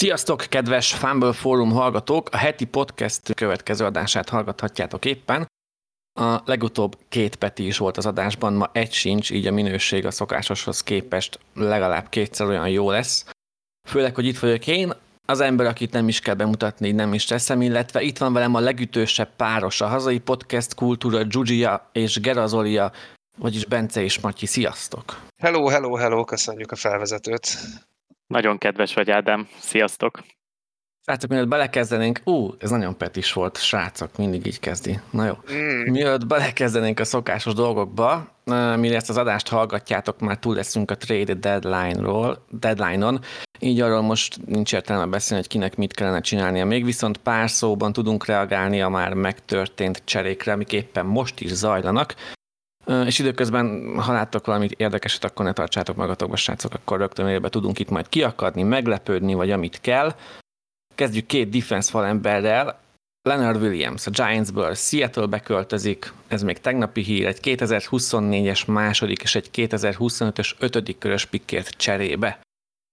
Sziasztok, kedves Fumble Forum hallgatók! A heti podcast következő adását hallgathatjátok éppen. A legutóbb két Peti is volt az adásban, ma egy sincs, így a minőség a szokásoshoz képest legalább kétszer olyan jó lesz. Főleg, hogy itt vagyok én, az ember, akit nem is kell bemutatni, nem is teszem, illetve itt van velem a legütősebb páros, a hazai podcast kultúra Giugia és Gerazolia, vagyis Bence és Matyi. Sziasztok! Hello, hello, hello, köszönjük a felvezetőt. Nagyon kedves vagy, Ádám. Sziasztok! Srácok, mielőtt belekezdenénk, ú, ez nagyon petis volt, srácok, mindig így kezdi. Na jó. Mm. Mielőtt belekezdenénk a szokásos dolgokba, mire ezt az adást hallgatjátok, már túl leszünk a trade deadline-ról, deadline-on, így arról most nincs értelme beszélni, hogy kinek mit kellene csinálnia. Még viszont pár szóban tudunk reagálni a már megtörtént cserékre, amik éppen most is zajlanak. És időközben, ha láttok valamit érdekeset, akkor ne tartsátok magatokba, srácok, akkor rögtön élbe tudunk itt majd kiakadni, meglepődni, vagy amit kell. Kezdjük két defense falemberrel. Leonard Williams a Giantsből Seattle költözik, ez még tegnapi hír, egy 2024-es második és egy 2025-ös ötödik körös pikkért cserébe.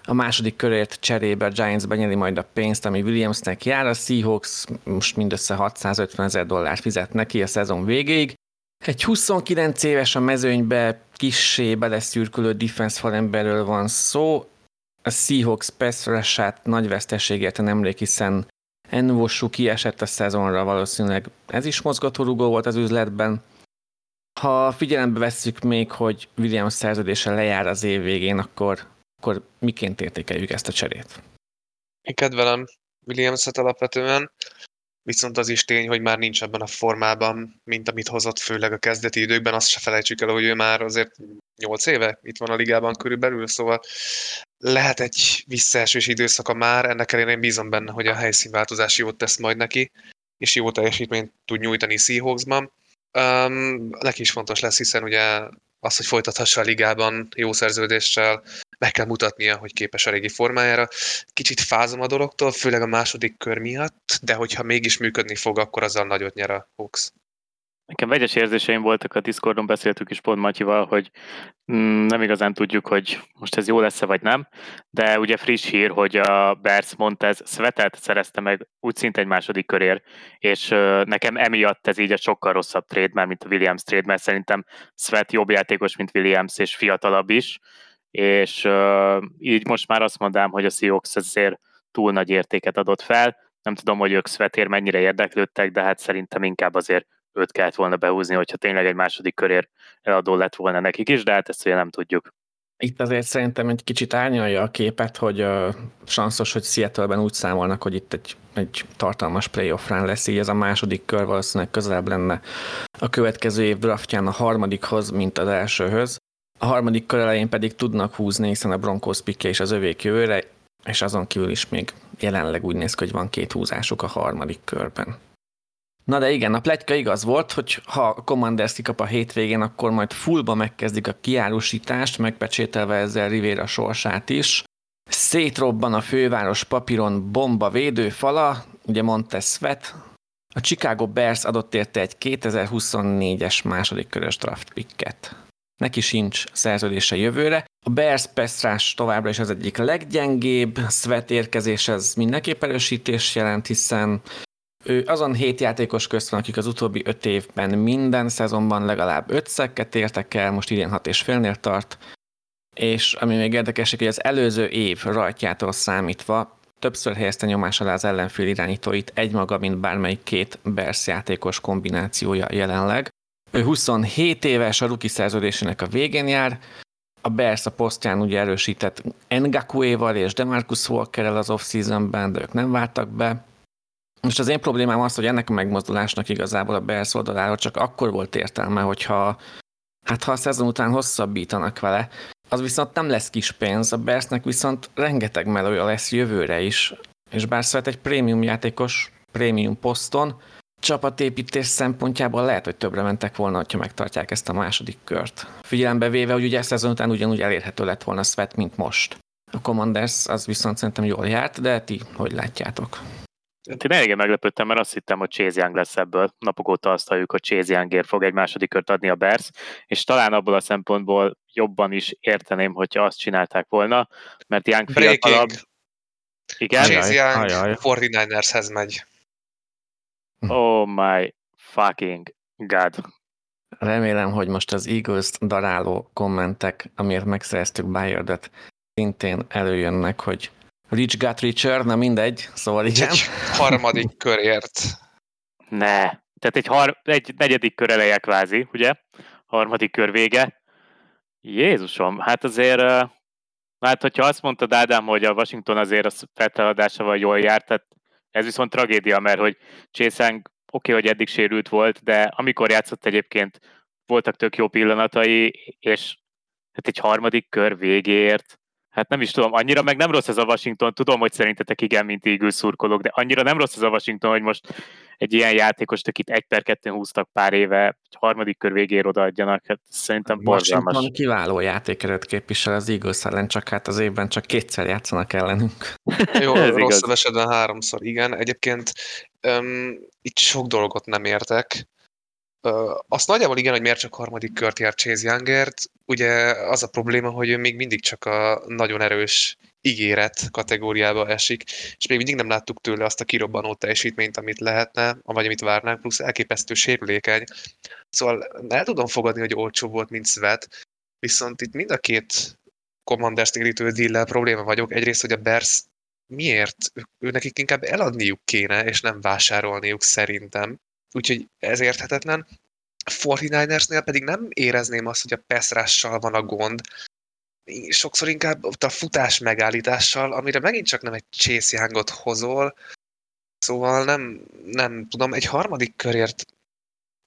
A második körért cserébe a Giants benyeli majd a pénzt, ami Williamsnek jár, a Seahawks most mindössze 650 ezer dollár fizet neki a szezon végéig. Egy 29 éves a mezőnybe kissé beleszürkülő defense falemberről van szó, a Seahawks pass nagy veszteségért emlék, hiszen Envosu kiesett a szezonra, valószínűleg ez is mozgatórugó volt az üzletben. Ha figyelembe vesszük még, hogy Williams szerződése lejár az év végén, akkor, akkor miként értékeljük ezt a cserét? Én kedvelem Williams-et alapvetően, viszont az is tény, hogy már nincs ebben a formában, mint amit hozott, főleg a kezdeti időkben. Azt se felejtsük el, hogy ő már azért 8 éve itt van a ligában körülbelül, szóval lehet egy visszaesős időszaka már, ennek ellenére én bízom benne, hogy a helyszínváltozás jót tesz majd neki, és jó teljesítményt tud nyújtani Seahawksban. Um, neki is fontos lesz, hiszen ugye az, hogy folytathassa a ligában jó szerződéssel, meg kell mutatnia, hogy képes a régi formájára. Kicsit fázom a dologtól, főleg a második kör miatt, de hogyha mégis működni fog, akkor azzal nagyot nyer a Hawks. Nekem vegyes érzéseim voltak, a Discordon beszéltük is pont Matyival, hogy mm, nem igazán tudjuk, hogy most ez jó lesz-e vagy nem, de ugye friss hír, hogy a Bears Montez Svetet szerezte meg úgy szinte egy második körér, és nekem emiatt ez így a sokkal rosszabb trade, már mint a Williams trade, mert szerintem Svet jobb játékos, mint Williams, és fiatalabb is, és így most már azt mondám, hogy a Seahawks ezért túl nagy értéket adott fel, nem tudom, hogy ők Svetért mennyire érdeklődtek, de hát szerintem inkább azért őt kellett volna behúzni, hogyha tényleg egy második körér eladó lett volna nekik is, de hát ezt ugye nem tudjuk. Itt azért szerintem egy kicsit árnyalja a képet, hogy uh, sanszos, hogy Seattle-ben úgy számolnak, hogy itt egy, egy tartalmas playoff run lesz, így ez a második kör valószínűleg közelebb lenne a következő év draftján a harmadikhoz, mint az elsőhöz. A harmadik kör elején pedig tudnak húzni, hiszen a Broncos pickje és az övék jövőre, és azon kívül is még jelenleg úgy néz ki, hogy van két húzásuk a harmadik körben. Na de igen, a pletyka igaz volt, hogy ha a Commanders kikap a hétvégén, akkor majd fullba megkezdik a kiárusítást, megpecsételve ezzel Rivera sorsát is. Szétrobban a főváros papíron bomba védőfala, ugye mondta Svet, a Chicago Bears adott érte egy 2024-es második körös draft picket. Neki sincs szerződése jövőre. A Bears Pestrás továbbra is az egyik leggyengébb, Svet érkezés ez mindenképp erősítés jelent, hiszen ő azon hét játékos közt van, akik az utóbbi öt évben minden szezonban legalább öt szekket értek el, most idén hat és félnél tart, és ami még érdekes, hogy az előző év rajtjától számítva többször helyezte nyomás alá az ellenfél irányítóit egymaga, mint bármelyik két Bears játékos kombinációja jelenleg. Ő 27 éves, a ruki szerződésének a végén jár, a Bears a posztján ugye erősített Ngakuéval és Demarcus Walkerrel az off-seasonben, de ők nem vártak be. Most az én problémám az, hogy ennek a megmozdulásnak igazából a Bears oldalára csak akkor volt értelme, hogyha hát ha a szezon után hosszabbítanak vele, az viszont nem lesz kis pénz, a Bearsnek viszont rengeteg melója lesz jövőre is, és bár szeret egy prémium játékos prémium poszton, csapatépítés szempontjából lehet, hogy többre mentek volna, ha megtartják ezt a második kört. Figyelembe véve, hogy ugye szezon után ugyanúgy elérhető lett volna Svet, mint most. A Commanders az viszont szerintem jól járt, de ti hogy látjátok? Hát én eléggé meglepődtem, mert azt hittem, hogy Chase Young lesz ebből. Napok óta azt halljuk, hogy Chase Youngért fog egy második kört adni a Bears, és talán abból a szempontból jobban is érteném, hogyha azt csinálták volna, mert Young fiatalabb. Igen? Chase Young ajaj. 49ershez megy. Oh my fucking god. Remélem, hogy most az eagles daráló kommentek, amiért megszereztük Bayardet, szintén előjönnek, hogy Rich got richer, na mindegy, szóval igen. Egy harmadik körért. Ne. Tehát egy, har- egy negyedik kör eleje kvázi, ugye? Harmadik kör vége. Jézusom, hát azért, hát hogyha azt mondtad Ádám, hogy a Washington azért a feltámadásával jól járt, tehát ez viszont tragédia, mert hogy Young oké, hogy eddig sérült volt, de amikor játszott egyébként voltak tök jó pillanatai, és hát egy harmadik kör végéért, hát nem is tudom, annyira meg nem rossz ez a Washington, tudom, hogy szerintetek igen, mint Eagles szurkolók, de annyira nem rossz ez a Washington, hogy most egy ilyen játékost, akit egy per kettőn húztak pár éve, egy harmadik kör végéért odaadjanak, hát szerintem borzalmas. Washington kiváló játékerőt képvisel az Eagles ellen, csak hát az évben csak kétszer játszanak ellenünk. Jó, Ez igaz. rosszabb esetben háromszor, igen. Egyébként um, itt sok dolgot nem értek. Azt nagyjából igen, hogy miért csak harmadik kört jár Chase Youngert. Ugye az a probléma, hogy ő még mindig csak a nagyon erős ígéret kategóriába esik, és még mindig nem láttuk tőle azt a kirobbanó teljesítményt, amit lehetne, vagy amit várnánk, plusz elképesztő sérülékeny. Szóval el tudom fogadni, hogy olcsó volt, mint Svet, viszont itt mind a két Commanders térítő deal probléma vagyok. Egyrészt, hogy a Bears miért? Ő nekik inkább eladniuk kéne, és nem vásárolniuk szerintem. Úgyhogy ez érthetetlen. A 49ersnél pedig nem érezném azt, hogy a peszrással van a gond, sokszor inkább ott a futás megállítással, amire megint csak nem egy Chase Youngot hozol, szóval nem, nem tudom, egy harmadik körért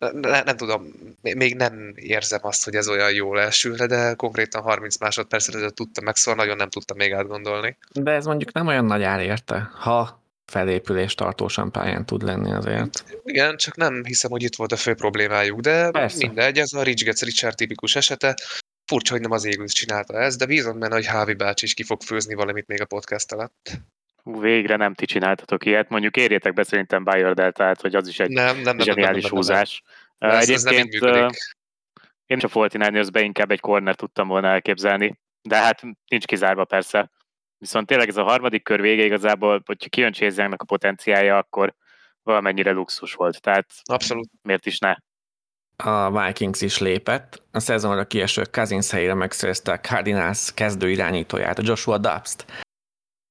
ne, nem tudom, még- nem érzem azt, hogy ez olyan jól elsülne, de konkrétan 30 másodpercre ezelőtt tudtam meg, szóval nagyon nem tudtam még átgondolni. De ez mondjuk nem olyan nagy ár érte, ha felépülés tartósan pályán tud lenni azért. Igen, csak nem hiszem, hogy itt volt a fő problémájuk, de Persze. mindegy, ez a Rich Gets Richard tipikus esete. Furcsa, hogy nem az Eagles csinálta ezt, de bízom benne, hogy Hávi bácsi is ki fog főzni valamit még a podcast alatt. Hú, végre nem ti csináltatok ilyet. Mondjuk érjétek be szerintem Bayer Deltát, hogy az is egy Nem, nem, nem, nem, nem, nem, zseniális nem, nem, nem. húzás. Ez, ez nem Egyébként én is a 49 inkább egy corner tudtam volna elképzelni, de hát nincs kizárva persze. Viszont tényleg ez a harmadik kör vége igazából, hogyha kijön chase a potenciája, akkor valamennyire luxus volt. Tehát Abszolút. miért is ne? A Vikings is lépett, a szezonra kieső Cousins helyére megszerezte a Cardinals kezdő irányítóját, a Joshua Dobbs-t.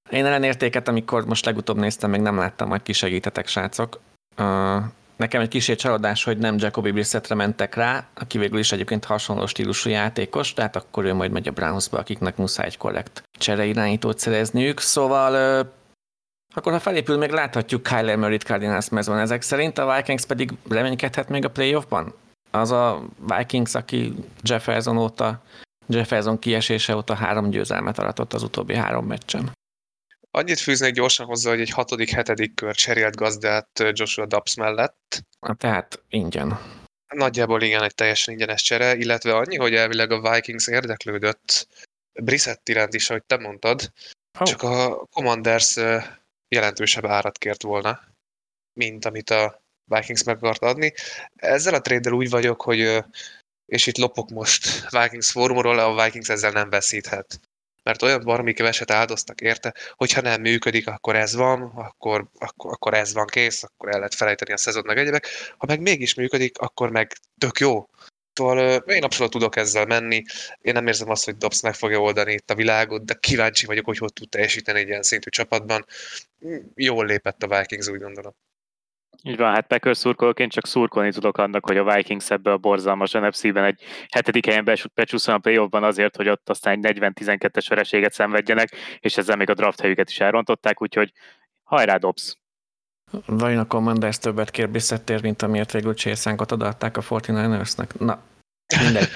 Én ellenértéket, amikor most legutóbb néztem, még nem láttam, majd kisegítetek, srácok. Uh, nekem egy kicsit csalódás, hogy nem Jacoby Brissettre mentek rá, aki végül is egyébként hasonló stílusú játékos, de hát akkor ő majd megy a Brownsba, akiknek muszáj egy korrekt csere irányítót szerezniük. Szóval akkor ha felépül, még láthatjuk Kyler Murray-t Cardinals mezőn ezek szerint, a Vikings pedig reménykedhet még a playoffban? Az a Vikings, aki Jefferson óta, Jefferson kiesése óta három győzelmet aratott az utóbbi három meccsen. Annyit fűznék gyorsan hozzá, hogy egy hatodik, hetedik kör cserélt gazdát Joshua Dobbs mellett. Na, Tehát ingyen. Nagyjából igen, egy teljesen ingyenes csere, illetve annyi, hogy elvileg a Vikings érdeklődött Brissett iránt is, ahogy te mondtad, Oh. csak a Commanders jelentősebb árat kért volna, mint amit a Vikings meg akart adni. Ezzel a trade úgy vagyok, hogy és itt lopok most Vikings fórumról, a Vikings ezzel nem veszíthet. Mert olyan baromi keveset áldoztak érte, hogyha nem működik, akkor ez van, akkor, akkor, akkor ez van kész, akkor el lehet felejteni a szezon meg egyebek. Ha meg mégis működik, akkor meg tök jó. Szóval én abszolút tudok ezzel menni. Én nem érzem azt, hogy Dobbs meg fogja oldani itt a világot, de kíváncsi vagyok, hogy hogy tud teljesíteni egy ilyen szintű csapatban. Jól lépett a Vikings, úgy gondolom. Így van, hát Packers szurkolóként csak szurkolni tudok annak, hogy a Vikings ebbe a borzalmas NFC-ben egy hetedik helyen becsúszson a playoffban azért, hogy ott aztán egy 40-12-es vereséget szenvedjenek, és ezzel még a draft helyüket is elrontották, úgyhogy hajrá Dobbs! Vajon a Commanders többet kér Brissettért, mint amiért végül Csészánkot odaadták a 49ersnek? Na, mindegy.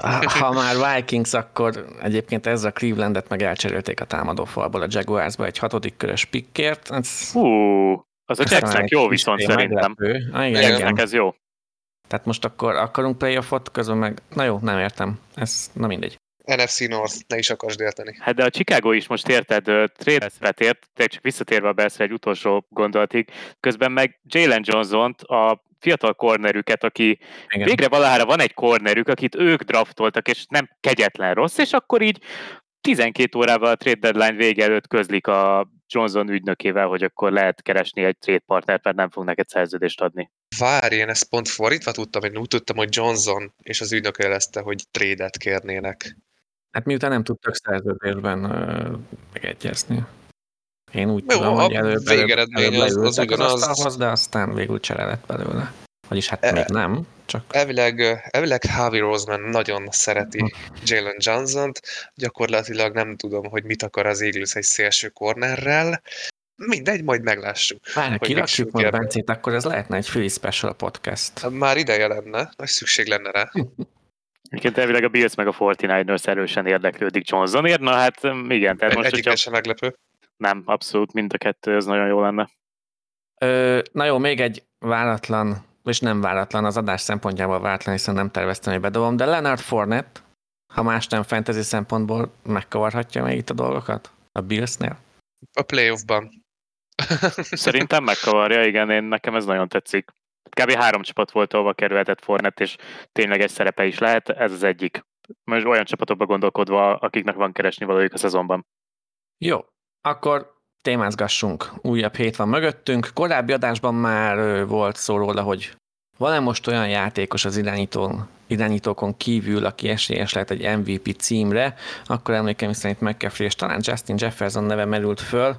Ha, ha már Vikings, akkor egyébként ezzel a Clevelandet meg elcserélték a támadófalból a Jaguarsba egy hatodik körös pikkért. Ez Hú, az a aztán Jacksnek egy jó viszont ilyen szerintem. Ah, igen, ez jó. Tehát most akkor akarunk playoffot, közben meg, na jó, nem értem. Ez, na mindegy. NFC North, ne is akarsz érteni. Hát de a Chicago is most érted, trade ért, csak visszatérve a Bears egy utolsó gondolatig, közben meg Jalen Johnson-t, a fiatal cornerüket, aki Igen. végre valahára van egy cornerük, akit ők draftoltak, és nem kegyetlen rossz, és akkor így 12 órával a trade deadline vége előtt közlik a Johnson ügynökével, hogy akkor lehet keresni egy trade partnert, mert nem fog neked szerződést adni. Várj, én ezt pont fordítva tudtam, én úgy tudtam, hogy Johnson és az ügynök jelezte, hogy trédet kérnének. Hát miután nem tudtak szerződésben uh, megegyezni. Én úgy Jó, tudom, hogy előbb, előbb, előbb az, az, ugyanaz. az de aztán végül csere lett belőle. Vagyis hát e, még nem, csak... Elvileg, elvileg Harvey Roseman nagyon szereti hm. Jalen Johnson-t, gyakorlatilag nem tudom, hogy mit akar az Eagles egy szélső cornerrel, Mindegy, majd meglássuk. Várj, kirakjuk majd Bencét, akkor ez lehetne egy free special podcast. Már ideje lenne, nagy szükség lenne rá. Egyébként elvileg a Bills meg a 49ers erősen érdeklődik Johnson na hát igen. Tehát most, Egyik sem meglepő. Nem, abszolút mind a kettő, ez nagyon jó lenne. Ö, na jó, még egy váratlan, és nem váratlan, az adás szempontjából váratlan, hiszen nem terveztem, hogy bedobom, de Leonard Fournette, ha más nem fantasy szempontból megkavarhatja meg itt a dolgokat a Billsnél? A playoffban. Szerintem megkavarja, igen, én, nekem ez nagyon tetszik. Kb. három csapat volt, ahova kerülhetett Fornet, és tényleg egy szerepe is lehet, ez az egyik. Most olyan csapatokba gondolkodva, akiknek van keresni valójuk a szezonban. Jó, akkor témázgassunk. Újabb hét van mögöttünk. Korábbi adásban már volt szó róla, hogy van-e most olyan játékos az irányító, irányítókon kívül, aki esélyes lehet egy MVP címre, akkor emlékeim szerint McCaffrey és talán Justin Jefferson neve merült föl.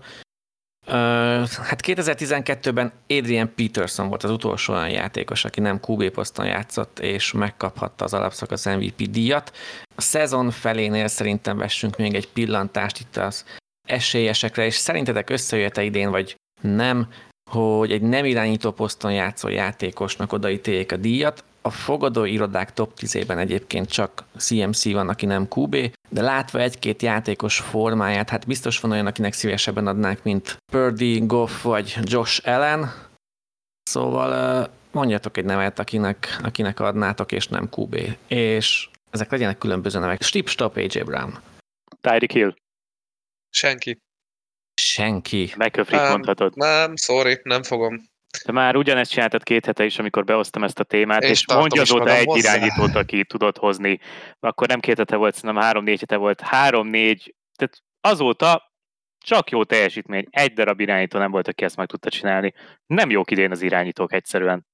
Hát 2012-ben Adrian Peterson volt az utolsó olyan játékos, aki nem QB poszton játszott, és megkaphatta az alapszakasz MVP díjat. A szezon felénél szerintem vessünk még egy pillantást itt az esélyesekre, és szerintetek összejöhet idén, vagy nem, hogy egy nem irányító poszton játszó játékosnak odaítéljék a díjat. A fogadó irodák top 10-ében egyébként csak CMC van, aki nem QB, de látva egy-két játékos formáját, hát biztos van olyan, akinek szívesebben adnák, mint Purdy, Goff vagy Josh Allen. Szóval mondjatok egy nevet, akinek, akinek adnátok, és nem QB. És ezek legyenek különböző nevek. Stip Stop AJ Brown. Tyreek Hill. Senki. Senki. Nem, mondhatod. Nem, sorry, nem fogom. De már ugyanezt csináltad két hete is, amikor behoztam ezt a témát, és, és mondja azóta egy hozzá. irányítót, aki tudott hozni. Akkor nem két hete volt, szerintem három-négy hete volt. Három-négy, tehát azóta csak jó teljesítmény. Egy darab irányító nem volt, aki ezt meg tudta csinálni. Nem jók idén az irányítók egyszerűen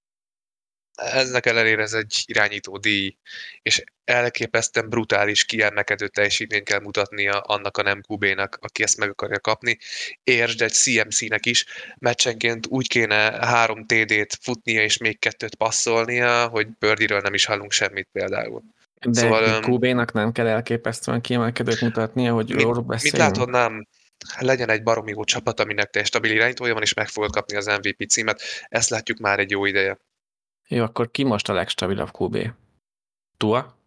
eznek ellenére ez egy irányító díj, és elképesztően brutális, kiemelkedő teljesítményt kell mutatnia annak a nem QB-nak, aki ezt meg akarja kapni. Értsd egy CMC-nek is, meccsenként úgy kéne három TD-t futnia és még kettőt passzolnia, hogy Birdiről nem is hallunk semmit például. De szóval, QB-nak nem kell elképesztően kiemelkedőt mutatnia, hogy róla beszéljünk? Mit látod, nem? legyen egy baromi jó csapat, aminek te stabil irányítója van, és meg fogod kapni az MVP címet. Ezt látjuk már egy jó ideje. Jó, akkor ki most a legstabilabb QB? Tua?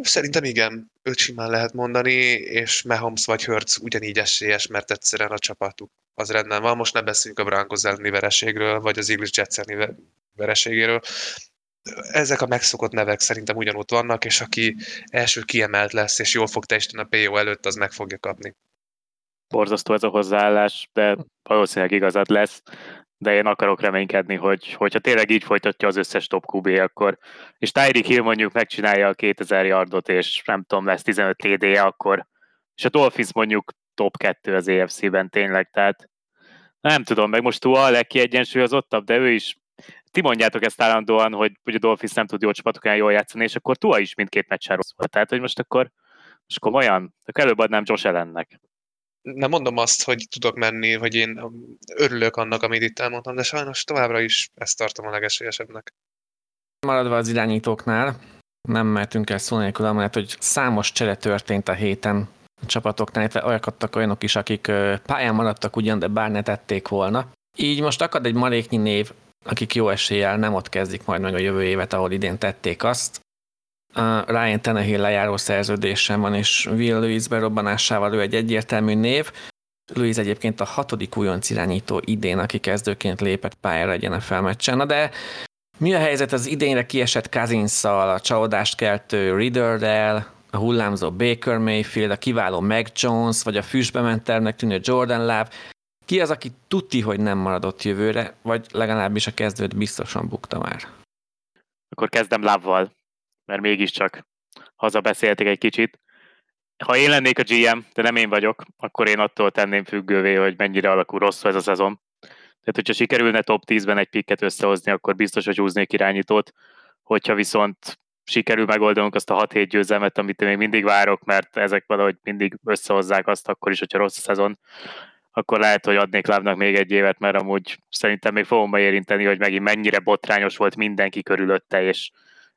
Szerintem igen, őt simán lehet mondani, és Mahomes vagy Hurts ugyanígy esélyes, mert egyszerűen a csapatuk az rendben van. Most ne beszéljünk a Broncos elleni vereségről, vagy az Eagles Jets elleni vereségéről. Ezek a megszokott nevek szerintem ugyanott vannak, és aki első kiemelt lesz, és jól fog teljesíteni a PO előtt, az meg fogja kapni. Borzasztó ez a hozzáállás, de valószínűleg igazad lesz de én akarok reménykedni, hogy hogyha tényleg így folytatja az összes top QB, akkor, és Tyreek Hill mondjuk megcsinálja a 2000 yardot, és nem tudom, lesz 15 td -e, akkor, és a Dolphins mondjuk top 2 az EFC-ben tényleg, tehát nem tudom, meg most Tua a legkiegyensúlyozottabb, de ő is ti mondjátok ezt állandóan, hogy, hogy a Dolphins nem tud jó csapatokon jól játszani, és akkor Tua is mindkét meccsen rossz volt. Tehát, hogy most akkor most komolyan, akkor előbb adnám Josh Allennek nem mondom azt, hogy tudok menni, hogy én örülök annak, amit itt elmondtam, de sajnos továbbra is ezt tartom a legesélyesebbnek. Maradva az irányítóknál, nem mehetünk el szó nélkül, amellett, hogy számos csere történt a héten a csapatoknál, illetve olyanok olyanok is, akik pályán maradtak ugyan, de bár ne tették volna. Így most akad egy maréknyi név, akik jó eséllyel nem ott kezdik majd meg a jövő évet, ahol idén tették azt. Ryan Tenehill lejáró szerződésen van, és Will Lewis berobbanásával ő egy egyértelmű név. Lewis egyébként a hatodik újonc irányító idén, aki kezdőként lépett pályára egy NFL meccsen. Na de mi a helyzet az idénre kiesett Kazinszal, a csalódást keltő Ridderrel, a hullámzó Baker Mayfield, a kiváló Meg Jones, vagy a füstbe mentelnek tűnő Jordan Love, ki az, aki tuti, hogy nem maradott jövőre, vagy legalábbis a kezdőt biztosan bukta már? Akkor kezdem lávval, mert mégiscsak hazabeszéltek egy kicsit. Ha én lennék a GM, de nem én vagyok, akkor én attól tenném függővé, hogy mennyire alakul rosszul ez a szezon. Tehát, hogyha sikerülne top 10-ben egy pikket összehozni, akkor biztos, hogy húznék irányítót. Hogyha viszont sikerül megoldanunk azt a 6-7 győzelmet, amit én még mindig várok, mert ezek valahogy mindig összehozzák azt, akkor is, hogyha rossz a szezon, akkor lehet, hogy adnék lábnak még egy évet, mert amúgy szerintem még fogom érinteni, hogy megint mennyire botrányos volt mindenki körülötte, és,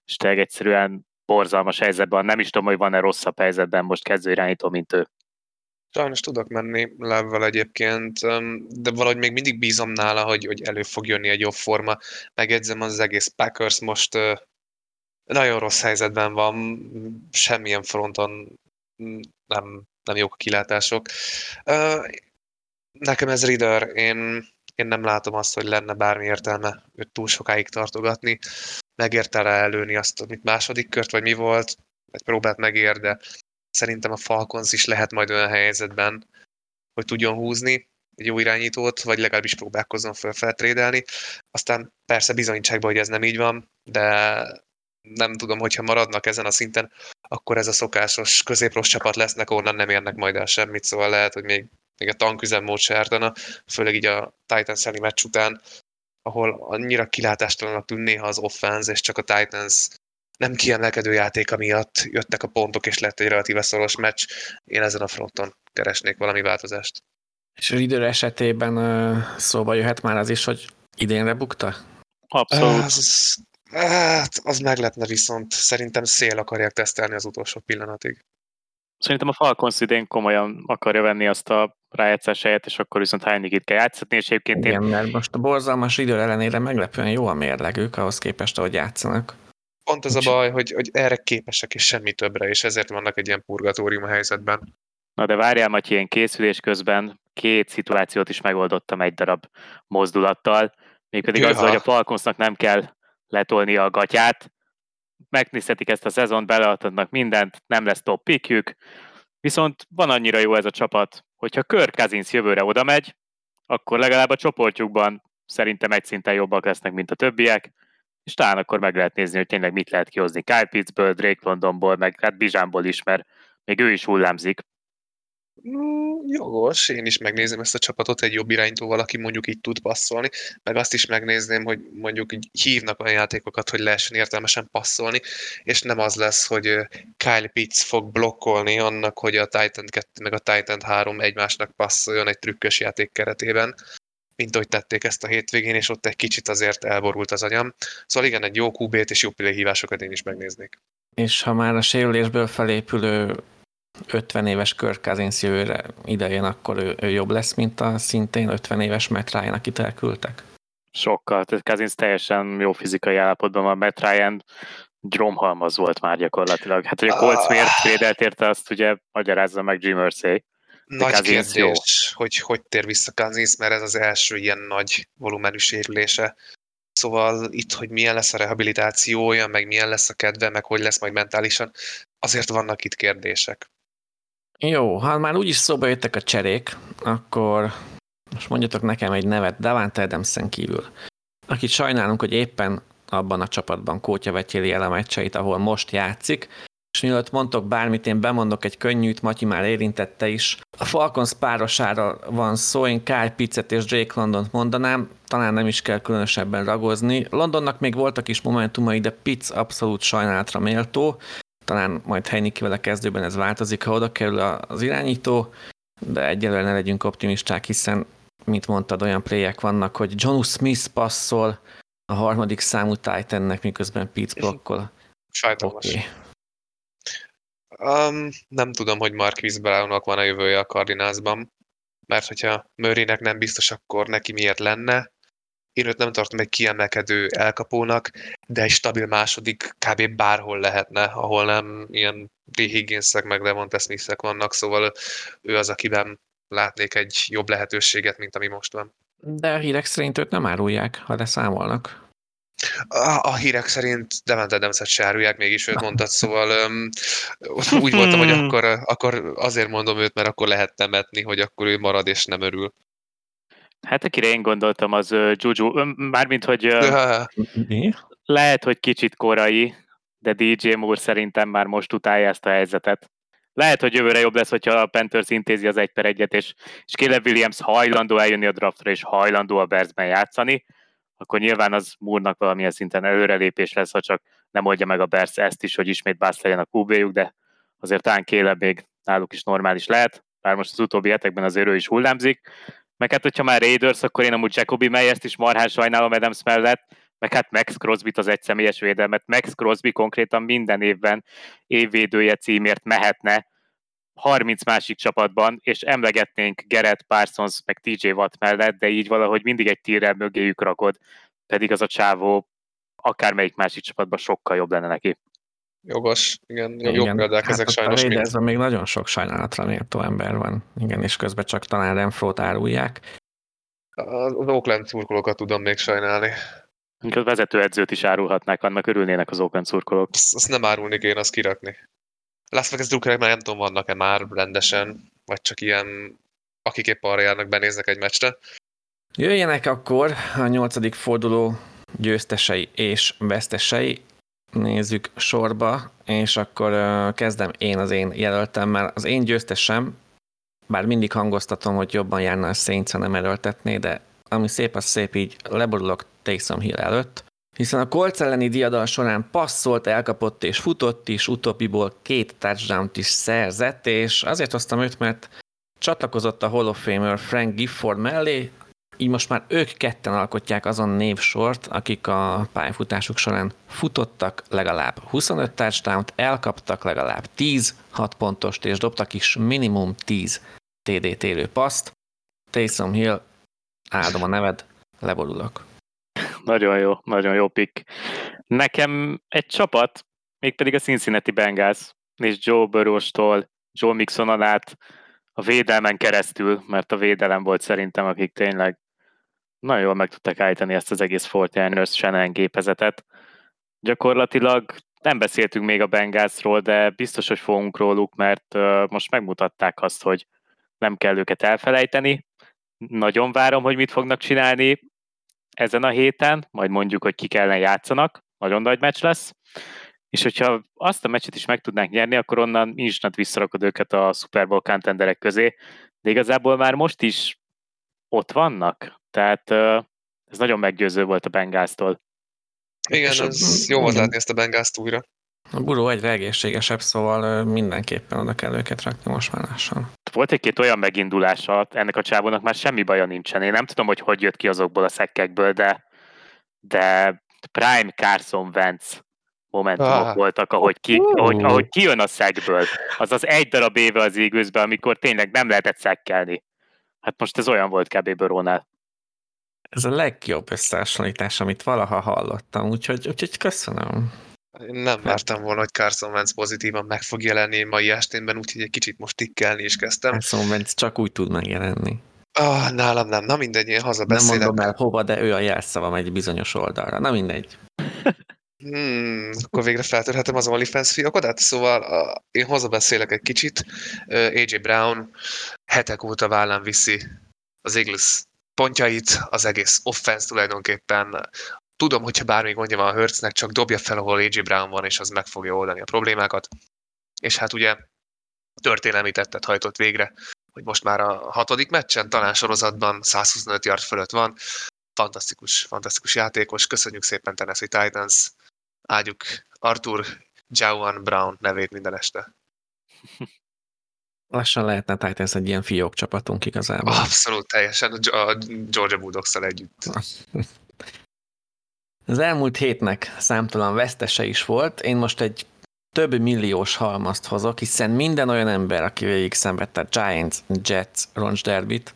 és tényleg egyszerűen borzalmas helyzetben. Nem is tudom, hogy van-e rosszabb helyzetben most kezdő irányító, mint ő. Sajnos tudok menni levvel egyébként, de valahogy még mindig bízom nála, hogy, hogy elő fog jönni egy jobb forma. Megjegyzem, az egész Packers most nagyon rossz helyzetben van, semmilyen fronton nem, nem jók a kilátások. Nekem ez Ritter, én, én nem látom azt, hogy lenne bármi értelme őt túl sokáig tartogatni. Megérte rá előni azt, amit második kört, vagy mi volt, egy próbát megér, de szerintem a Falcons is lehet majd olyan helyzetben, hogy tudjon húzni egy jó irányítót, vagy legalábbis próbálkozzon föl feltrédelni. Aztán persze bizonyítságban, hogy ez nem így van, de nem tudom, hogyha maradnak ezen a szinten, akkor ez a szokásos középrossz csapat lesznek, onnan nem érnek majd el semmit, szóval lehet, hogy még, még a tanküzemmód se ártana, főleg így a Titans elleni meccs után, ahol annyira kilátástalanak tűn néha az offense, és csak a Titans nem kiemelkedő játéka miatt jöttek a pontok, és lett egy relatíve szoros meccs. Én ezen a fronton keresnék valami változást. És az idő esetében szóba jöhet már az is, hogy idénre bukta? Abszolút. Az, hát, az meglepne viszont. Szerintem szél akarják tesztelni az utolsó pillanatig. Szerintem a Falcons idén komolyan akarja venni azt a rájátszás helyet, és akkor viszont Heinigit kell játszatni, és egyébként Igen, én... mert most a borzalmas idő ellenére meglepően jó a mérlegük ahhoz képest, ahogy játszanak. Pont az a baj, hogy, hogy erre képesek, és semmi többre, és ezért vannak egy ilyen purgatórium helyzetben. Na de várjál, Matyi, ilyen készülés közben két szituációt is megoldottam egy darab mozdulattal, mégpedig Jöha. azzal, hogy a Falconsnak nem kell letolni a gatyát, megnézhetik ezt a szezont, beleadhatnak mindent, nem lesz top pickjük, viszont van annyira jó ez a csapat, hogyha Kirk Cousins jövőre oda megy, akkor legalább a csoportjukban szerintem egy szinten jobbak lesznek, mint a többiek, és talán akkor meg lehet nézni, hogy tényleg mit lehet kihozni Kyle Pittsből, Drake Londonból, meg hát Bizsánból is, mert még ő is hullámzik. Mm, jogos, én is megnézem ezt a csapatot egy jobb irányítóval, aki mondjuk így tud passzolni, meg azt is megnézném, hogy mondjuk így hívnak olyan játékokat, hogy lehessen értelmesen passzolni, és nem az lesz, hogy Kyle Pitts fog blokkolni annak, hogy a Titan 2 meg a Titan 3 egymásnak passzoljon egy trükkös játék keretében, mint ahogy tették ezt a hétvégén, és ott egy kicsit azért elborult az agyam. Szóval igen, egy jó QB-t és jó hívásokat én is megnéznék. És ha már a sérülésből felépülő 50 éves Kirk Cousins jövőre idején, akkor ő, ő jobb lesz, mint a szintén 50 éves Matt Ryan, akit elküldtek? Sokkal, tehát Cousins teljesen jó fizikai állapotban van, Matt Ryan dromhalmaz volt már gyakorlatilag. Hát, hogy a Colts miért védelt érte, azt ugye magyarázza meg Jim Irsay. Nagy Cousins kérdés, jó. hogy hogy tér vissza Cousins, mert ez az első ilyen nagy volumenű sérülése. Szóval itt, hogy milyen lesz a rehabilitációja, meg milyen lesz a kedve, meg hogy lesz majd mentálisan, azért vannak itt kérdések. Jó, ha már úgyis szóba jöttek a cserék, akkor most mondjatok nekem egy nevet Davante Adamsen kívül, akit sajnálunk, hogy éppen abban a csapatban kótya vetyéli el a meccseit, ahol most játszik, és mielőtt mondtok bármit, én bemondok egy könnyűt, Matyi már érintette is. A Falcons párosára van szó, én Kyle Pitzet és Jake Londont mondanám, talán nem is kell különösebben ragozni. Londonnak még voltak is momentumai, de Pitts abszolút sajnálatra méltó. Talán majd Heinikivel a kezdőben ez változik, ha oda kerül az irányító, de egyelőre ne legyünk optimisták, hiszen, mint mondtad, olyan playek vannak, hogy John Smith passzol a harmadik számú Titannek, miközben Pitts blokkol. Sajnos. Okay. Um, nem tudom, hogy Marquis Brownnak van a jövője a Cardinalsban, mert hogyha Murraynek nem biztos, akkor neki miért lenne. Én őt nem tartom egy kiemelkedő elkapónak, de egy stabil második kb. bárhol lehetne, ahol nem ilyen D. Higginsek meg Devonta Smithek vannak, szóval ő az, akiben látnék egy jobb lehetőséget, mint ami most van. De a hírek szerint őt nem árulják, ha leszámolnak. A, a hírek szerint Devante Adams-et se árulják, mégis őt mondtad, szóval um, úgy voltam, hogy akkor, akkor azért mondom őt, mert akkor lehet temetni, hogy akkor ő marad és nem örül. Hát akire én gondoltam, az uh, Juju, mármint, hogy uh, Mi? lehet, hogy kicsit korai, de DJ Moore szerintem már most utálja ezt a helyzetet. Lehet, hogy jövőre jobb lesz, hogyha a Panthers intézi az egy per egyet, és, és Caleb Williams hajlandó eljönni a draftra, és hajlandó a Bearsben játszani, akkor nyilván az Múrnak valamilyen szinten előrelépés lesz, ha csak nem oldja meg a Bears ezt is, hogy ismét Bass legyen a qb de azért talán Caleb még náluk is normális lehet, bár most az utóbbi hetekben azért ő is hullámzik. Meg hát, hogyha már Raiders, akkor én amúgy Jacobi Meyers-t is marhán sajnálom Adams mellett, meg hát Max crosby az egy személyes védelmet. Max Crosby konkrétan minden évben évvédője címért mehetne 30 másik csapatban, és emlegetnénk Gerett Parsons meg TJ Watt mellett, de így valahogy mindig egy tírrel mögéjük rakod, pedig az a csávó akármelyik másik csapatban sokkal jobb lenne neki. Jogos, igen, igen jó példák hát ezek sajnos. De ez még nagyon sok sajnálatra méltó ember van. Igen, és közben csak talán Renfrót árulják. Az Oakland szurkolókat tudom még sajnálni. A vezetőedzőt is árulhatnák, annak örülnének az Oakland szurkolók. Azt, azt nem árulni én, azt kirakni. Las Vegas drukkerek már nem tudom, vannak-e már rendesen, vagy csak ilyen, akik épp arra járnak, benéznek egy meccsre. Jöjjenek akkor a nyolcadik forduló győztesei és vesztesei. Nézzük sorba, és akkor kezdem én az én jelöltemmel. Az én győztesem, bár mindig hangoztatom, hogy jobban járna a Saints, ha nem erőltetné, de ami szép, az szép, így leborulok Taysom Hill előtt, hiszen a Colts elleni diadal során passzolt, elkapott és futott is, utóbbiból két touchdown is szerzett, és azért hoztam őt, mert csatlakozott a Hall of Famer Frank Gifford mellé, így most már ők ketten alkotják azon névsort, akik a pályafutásuk során futottak legalább 25 touchdown elkaptak legalább 10 6 pontost, és dobtak is minimum 10 TD térő paszt. Taysom Hill, áldom a neved, leborulok. Nagyon jó, nagyon jó pick. Nekem egy csapat, mégpedig a Cincinnati Bengals, és Joe Burrow-tól Joe Mixonon át a védelmen keresztül, mert a védelem volt szerintem, akik tényleg nagyon jól meg tudták állítani ezt az egész Fortiners Shannon gépezetet. Gyakorlatilag nem beszéltünk még a Bengalsról, de biztos, hogy fogunk róluk, mert most megmutatták azt, hogy nem kell őket elfelejteni. Nagyon várom, hogy mit fognak csinálni ezen a héten, majd mondjuk, hogy ki kellene játszanak, nagyon nagy meccs lesz, és hogyha azt a meccset is meg tudnánk nyerni, akkor onnan instant visszarakod őket a Super Bowl contenderek közé, de igazából már most is ott vannak, tehát ez nagyon meggyőző volt a Bengáztól. Igen, ez jó volt látni ezt a Bengázt újra. A buró egyre egészségesebb, szóval mindenképpen oda kell őket rakni most már lassan. Volt egy-két olyan megindulása, ennek a csávónak már semmi baja nincsen. Én nem tudom, hogy hogy jött ki azokból a szekkekből, de, de Prime Carson Wentz momentumok ah. voltak, ahogy, ki, uh. ahogy, ahogy kijön a szekből. Az az egy darab éve az égőzbe, amikor tényleg nem lehetett szekkelni. Hát most ez olyan volt kb. Börónál. Ez a legjobb összehasonlítás, amit valaha hallottam, úgyhogy, úgyhogy köszönöm. Én nem vártam volna, hogy Carson Wentz pozitívan meg fog jelenni mai esténben, úgyhogy egy kicsit most tikkelni is kezdtem. Carson Wentz csak úgy tud megjelenni. Ah, nálam nem. Na mindegy, én hazabeszélek. Nem mondom el hova, de ő a jelszavam egy bizonyos oldalra. Na mindegy. Hmm, akkor végre feltörhetem az OnlyFans fiakodat? Szóval uh, én hazabeszélek egy kicsit. Uh, AJ Brown hetek óta vállán viszi az Eagles pontjait, az egész offense tulajdonképpen tudom, hogyha bármi gondja van a Hertznek, csak dobja fel, ahol AJ Brown van, és az meg fogja oldani a problémákat. És hát ugye történelmi tettet hajtott végre, hogy most már a hatodik meccsen, talán sorozatban 125 yard fölött van. Fantasztikus, fantasztikus játékos. Köszönjük szépen Tennessee Titans. Áldjuk Arthur Jauan Brown nevét minden este. Lassan lehetne Titans egy ilyen fiók csapatunk igazából. Abszolút, teljesen a Georgia bulldogs együtt. Az elmúlt hétnek számtalan vesztese is volt. Én most egy több milliós halmazt hozok, hiszen minden olyan ember, aki végig szenvedte a Giants, Jets, Roncs Derbit,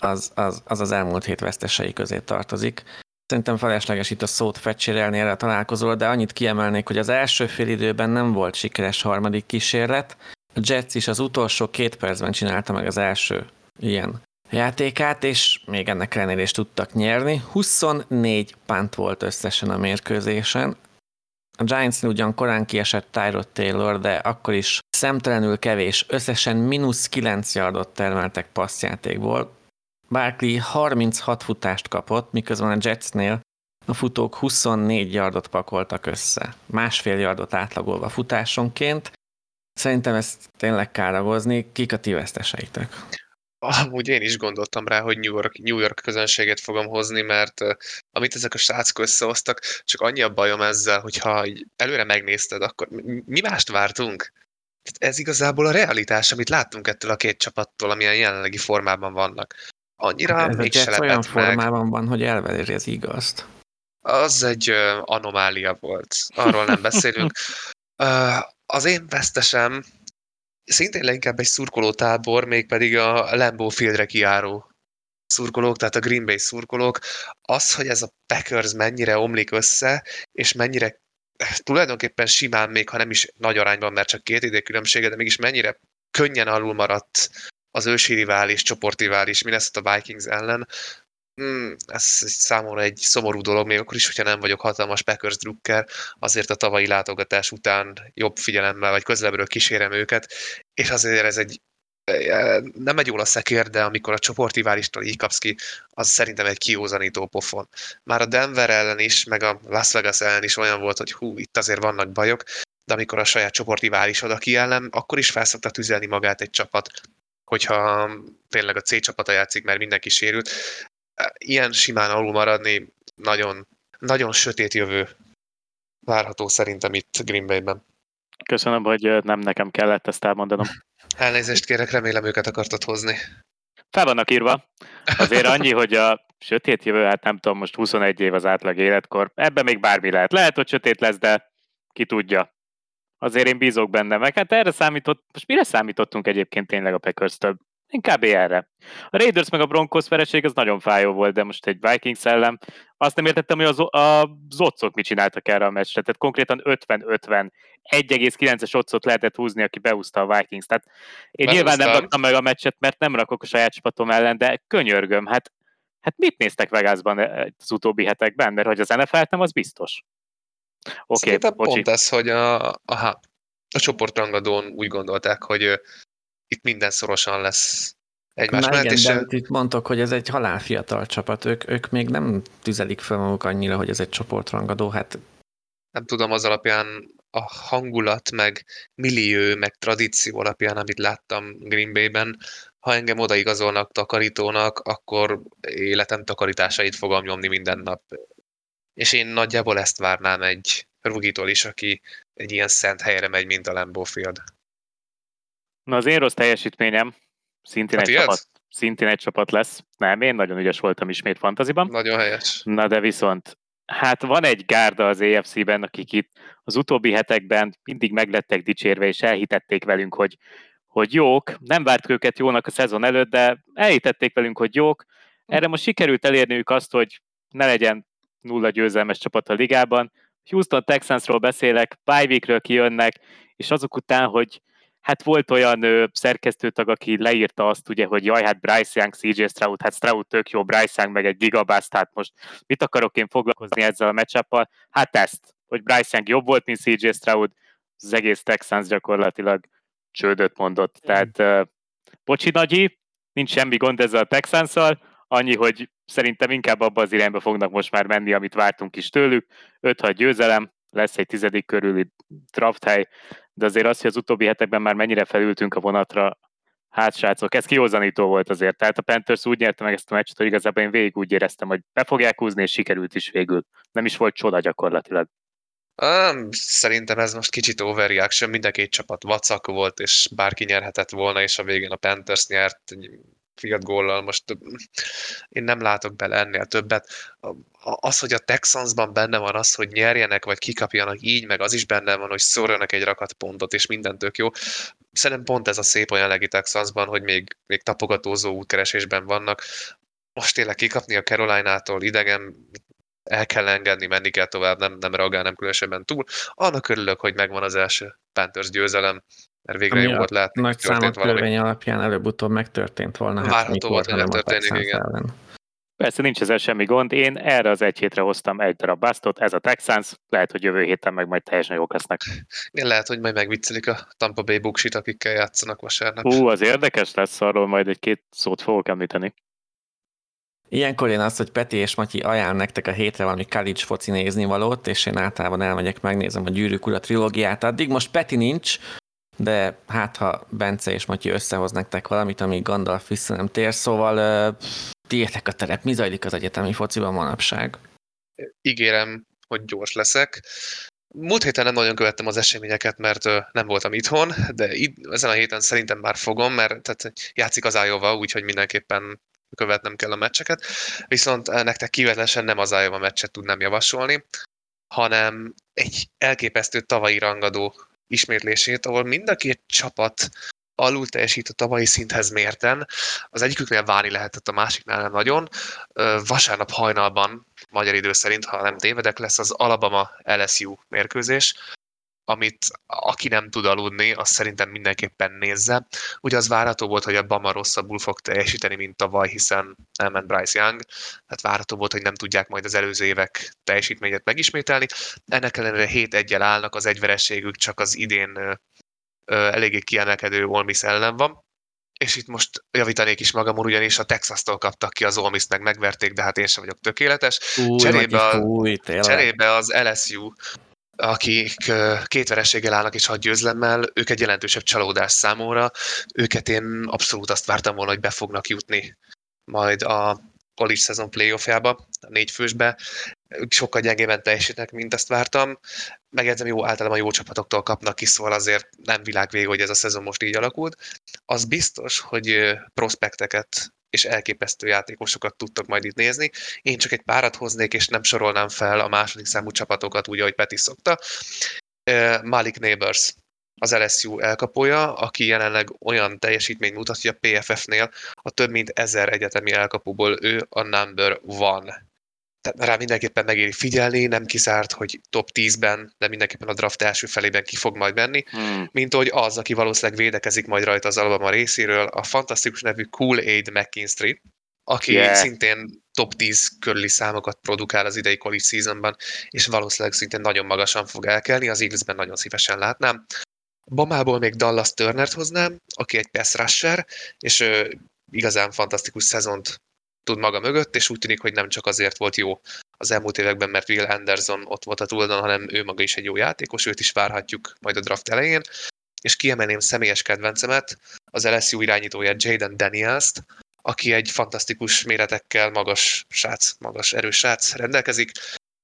az, az, az az elmúlt hét vesztesei közé tartozik. Szerintem felesleges itt a szót fecsérelni erre a találkozóra, de annyit kiemelnék, hogy az első fél időben nem volt sikeres harmadik kísérlet. A Jets is az utolsó két percben csinálta meg az első ilyen játékát, és még ennek ellenére is tudtak nyerni. 24 pánt volt összesen a mérkőzésen. A giants ugyan korán kiesett Tyrod Taylor, de akkor is szemtelenül kevés, összesen mínusz 9 yardot termeltek passzjátékból. Barkley 36 futást kapott, miközben a Jetsnél a futók 24 yardot pakoltak össze, másfél yardot átlagolva futásonként. Szerintem ezt tényleg káragozni, kik a ti veszteseitek? Amúgy én is gondoltam rá, hogy New York, New York közönséget fogom hozni, mert uh, amit ezek a srácok összehoztak, csak annyi a bajom ezzel, hogyha előre megnézted, akkor mi mást vártunk? Ez igazából a realitás, amit láttunk ettől a két csapattól, amilyen jelenlegi formában vannak. Annyira hát ez még se olyan meg. formában van, hogy elveri az igazt. Az egy uh, anomália volt. Arról nem beszélünk. Uh, az én vesztesem szintén leginkább egy szurkolótábor, mégpedig a Lambeau Fieldre kiáró szurkolók, tehát a Green Bay szurkolók, az, hogy ez a Packers mennyire omlik össze, és mennyire tulajdonképpen simán, még ha nem is nagy arányban, mert csak két idő különbsége, de mégis mennyire könnyen alul maradt az ősi rivális, csoportrivális Minnesota Vikings ellen, Hmm, ez számomra egy szomorú dolog, még akkor is, hogyha nem vagyok hatalmas Packers drukker, azért a tavalyi látogatás után jobb figyelemmel, vagy közelebbről kísérem őket, és azért ez egy e, nem egy jól a szekér, de amikor a csoportiválistól így kapsz ki, az szerintem egy kiózanító pofon. Már a Denver ellen is, meg a Las Vegas ellen is olyan volt, hogy hú, itt azért vannak bajok, de amikor a saját csoportiválisod a ellen, akkor is felszokta tüzelni magát egy csapat, hogyha tényleg a C csapata játszik, mert mindenki sérült ilyen simán alul maradni nagyon, nagyon sötét jövő várható szerintem itt Green Bay-ben. Köszönöm, hogy nem nekem kellett ezt elmondanom. Elnézést kérek, remélem őket akartad hozni. Fel vannak írva. Azért annyi, hogy a sötét jövő, hát nem tudom, most 21 év az átlag életkor. Ebben még bármi lehet. Lehet, hogy sötét lesz, de ki tudja. Azért én bízok benne, meg hát erre számított, most mire számítottunk egyébként tényleg a Packers-től? Inkább erre. A Raiders meg a Broncos vereség az nagyon fájó volt, de most egy Vikings ellen azt nem értettem, hogy az, a zocok mit csináltak erre a meccsre. Tehát konkrétan 50-50, 1,9-es otcot lehetett húzni, aki beúzta a Vikings. Tehát én Behúztam. nyilván nem raktam meg a meccset, mert nem rakok a saját csapatom ellen, de könyörgöm, hát, hát mit néztek Vegasban az utóbbi hetekben? Mert hogy az NFL nem, az biztos. Oké, okay, pont ez, hogy a, a, a csoportrangadón úgy gondolták, hogy itt minden szorosan lesz egymás mellett. Igen, és de itt mondtok, hogy ez egy halálfiatal csapat, ők, ők még nem tüzelik fel maguk annyira, hogy ez egy csoportrangadó, hát nem tudom, az alapján a hangulat, meg millió, meg tradíció alapján, amit láttam Green Bay-ben, ha engem odaigazolnak takarítónak, akkor életem takarításait fogom nyomni minden nap. És én nagyjából ezt várnám egy rugitól is, aki egy ilyen szent helyre megy, mint a Lambeau Field. Na az én rossz teljesítményem szintén egy, csapat, szintén egy csapat lesz. Nem, én nagyon ügyes voltam ismét fantaziban. Nagyon helyes. Na de viszont, hát van egy gárda az EFC-ben, akik itt az utóbbi hetekben mindig meglettek dicsérve, és elhitették velünk, hogy, hogy jók. Nem várt őket jónak a szezon előtt, de elhitették velünk, hogy jók. Erre most sikerült elérniük azt, hogy ne legyen nulla győzelmes csapat a ligában. Houston Texansról beszélek, bye kijönnek, és azok után, hogy hát volt olyan ö, szerkesztőtag, aki leírta azt ugye, hogy jaj, hát Bryce Young, CJ Stroud, hát Stroud tök jó, Bryce Young meg egy gigabász, tehát most mit akarok én foglalkozni ezzel a matchup Hát ezt, hogy Bryce Young jobb volt, mint CJ Stroud, az egész Texans gyakorlatilag csődöt mondott. Tehát uh, bocsi nagyi, nincs semmi gond ezzel a texans annyi, hogy szerintem inkább abba az irányba fognak most már menni, amit vártunk is tőlük. 5-6 győzelem, lesz egy tizedik körüli draft hely, de azért az, hogy az utóbbi hetekben már mennyire felültünk a vonatra, hát srácok, ez kiózanító volt azért. Tehát a Panthers úgy nyerte meg ezt a meccset, hogy igazából én végig úgy éreztem, hogy be fogják húzni, és sikerült is végül. Nem is volt csoda gyakorlatilag. Um, szerintem ez most kicsit overreaction, mind a két csapat vacak volt, és bárki nyerhetett volna, és a végén a Panthers nyert fiat góllal, most én nem látok bele ennél többet. Az, hogy a Texansban benne van az, hogy nyerjenek, vagy kikapjanak így, meg az is benne van, hogy szórjanak egy rakat pontot, és minden tök jó. Szerintem pont ez a szép a jelenlegi Texansban, hogy még, még tapogatózó útkeresésben vannak. Most tényleg kikapni a Caroline-tól idegen, el kell engedni, menni kell tovább, nem, nem reagál, nem különösebben túl. Annak örülök, hogy megvan az első Panthers győzelem, mert végre Ami jó a volt látni, nagy számok törvény alapján előbb-utóbb megtörtént volna. Hát Várható mikor, volt, hogy megtörténik, Texans igen. ellen. Persze nincs ezzel semmi gond. Én erre az egy hétre hoztam egy darab basztot, ez a Texans, lehet, hogy jövő héten meg majd teljesen jók lesznek. Igen, lehet, hogy majd megviccelik a Tampa Bay Buksit, akikkel játszanak vasárnap. Hú, az érdekes lesz, arról majd egy-két szót fogok említeni. Ilyenkor én azt, hogy Peti és Matyi ajánl nektek a hétre valami college foci nézni valót, és én általában elmegyek, megnézem a Gyűrűk Ura trilógiát. Addig most Peti nincs, de hát ha Bence és Matyi összehoz nektek valamit, amíg Gandalf vissza nem tér, szóval tiétek a terep, mi zajlik az egyetemi fociban manapság? ígérem, hogy gyors leszek. Múlt héten nem nagyon követtem az eseményeket, mert nem voltam itthon, de id- ezen a héten szerintem már fogom, mert tehát játszik az Iowa, úgyhogy mindenképpen követnem kell a meccseket. Viszont nektek kivetlenesen nem az Iowa meccset tudnám javasolni, hanem egy elképesztő tavalyi rangadó ismétlését, ahol mind a két csapat alul teljesít a tavalyi szinthez mérten. Az egyiküknél várni lehetett, a másiknál nem nagyon. Vasárnap hajnalban, magyar idő szerint, ha nem tévedek, lesz az Alabama LSU mérkőzés, amit aki nem tud aludni, az szerintem mindenképpen nézze. Ugye az várható volt, hogy a Bama rosszabbul fog teljesíteni, mint tavaly, hiszen elment Bryce Young, tehát várható volt, hogy nem tudják majd az előző évek teljesítményét megismételni. Ennek ellenére 7 1 állnak, az egyverességük csak az idén ö, ö, eléggé kiemelkedő Ole Miss ellen van. És itt most javítanék is magamon, ugyanis a Texas-tól kaptak ki az Ole Miss-t, meg megverték, de hát én sem vagyok tökéletes. Fúj, Cserébe a- fúj. Cserébe az LSU, akik két vereséggel állnak és hat győzlemmel, ők egy jelentősebb csalódás számomra. Őket én abszolút azt vártam volna, hogy be fognak jutni majd a college szezon playoffjába, a négy fősbe. Ők sokkal gyengében teljesítenek, mint azt vártam. Megjegyzem, jó, általában jó csapatoktól kapnak ki, szóval azért nem világvég, hogy ez a szezon most így alakult. Az biztos, hogy prospekteket és elképesztő játékosokat tudtok majd itt nézni. Én csak egy párat hoznék, és nem sorolnám fel a második számú csapatokat, úgy, ahogy Peti szokta. Malik Neighbors, az LSU elkapója, aki jelenleg olyan teljesítményt mutat, hogy a PFF-nél a több mint ezer egyetemi elkapóból ő a number one. Tehát rá mindenképpen megéri figyelni, nem kizárt, hogy top 10-ben, de mindenképpen a draft első felében ki fog majd menni, Hmm. mint hogy az, aki valószínűleg védekezik majd rajta az Alabama részéről, a fantasztikus nevű Kool-Aid McKinstry, aki Yeah. szintén top 10 körüli számokat produkál az idei college seasonban, és valószínűleg szintén nagyon magasan fog elkelni, az Eaglesben nagyon szívesen látnám. Bamából még Dallas Turnert hoznám, aki egy pass rusher, és ö, igazán fantasztikus szezont tud maga mögött, és úgy tűnik, hogy nem csak azért volt jó az elmúlt években, mert Will Anderson ott volt a túloldalon, hanem ő maga is egy jó játékos, őt is várhatjuk majd a draft elején. És kiemelném személyes kedvencemet, az LSU irányítója Jaden Daniels-t, aki egy fantasztikus méretekkel magas srác, magas erős srác rendelkezik,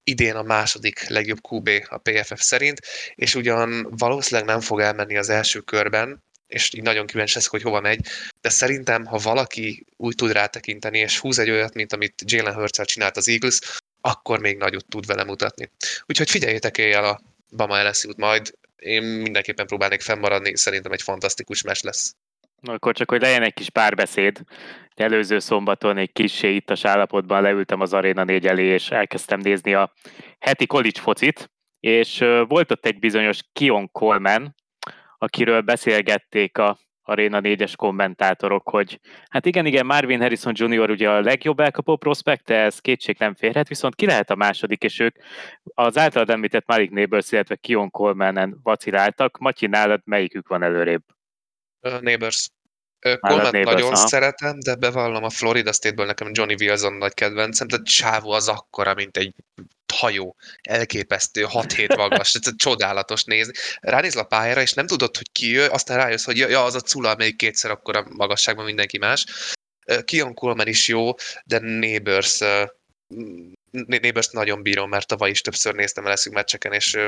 idén a második legjobb QB a PFF szerint, és ugyan valószínűleg nem fog elmenni az első körben, és így nagyon kíváncsi leszek, hogy hova megy, de szerintem, ha valaki úgy tud rátekinteni, és húz egy olyat, mint amit Jalen hurts csinált az Eagles, akkor még nagyot tud vele mutatni. Úgyhogy figyeljétek éjjel a Bama LSU-t majd, én mindenképpen próbálnék fennmaradni, szerintem egy fantasztikus mes lesz. Akkor csak, hogy legyen egy kis párbeszéd. Előző szombaton egy kissé ittas állapotban leültem az Arena 4 elé, és elkezdtem nézni a heti college focit, és volt ott egy bizonyos Kion Coleman, akiről beszélgették a Arena 4-es kommentátorok, hogy hát igen, igen, Marvin Harrison Jr. ugye a legjobb elkapó prospekt, ez kétség nem férhet, viszont ki lehet a második, és ők az általad említett Malik Neighbors, illetve Kion Coleman-en vaciláltak. Matyi, nálad melyikük van előrébb? Uh, Neighbors. Coleman nagyon aha. szeretem, de bevallom a Florida State-ből nekem Johnny Wilson nagy kedvencem, de Csávó az akkora, mint egy hajó, elképesztő, 6-7 magas, ez csodálatos nézni. Ránézl a pályára, és nem tudod, hogy ki jön, aztán rájössz, hogy ja, az a Cula, amelyik kétszer akkor a magasságban mindenki más. Kion Coleman is jó, de Neighbors, Neighbors nagyon bírom, mert tavaly is többször néztem el eszünk meccseken, és,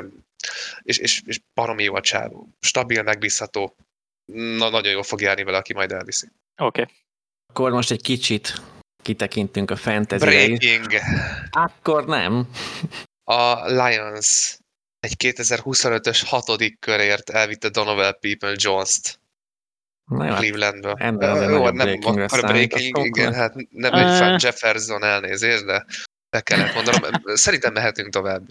és, és, és baromi jó a csávó. Stabil, megbízható, Na, nagyon jól fog járni vele, aki majd elviszi. Oké. Okay. Akkor most egy kicsit kitekintünk a fantasy-re. is. Breaking. Akkor nem. A Lions egy 2025-ös hatodik körért elvitte Donovan People Jones-t Na hát Clevelandből. Jó, nagyobb nem akkor breaking, igen, hát nem egy fan Jefferson elnézést, de be kellett mondanom. Szerintem mehetünk tovább.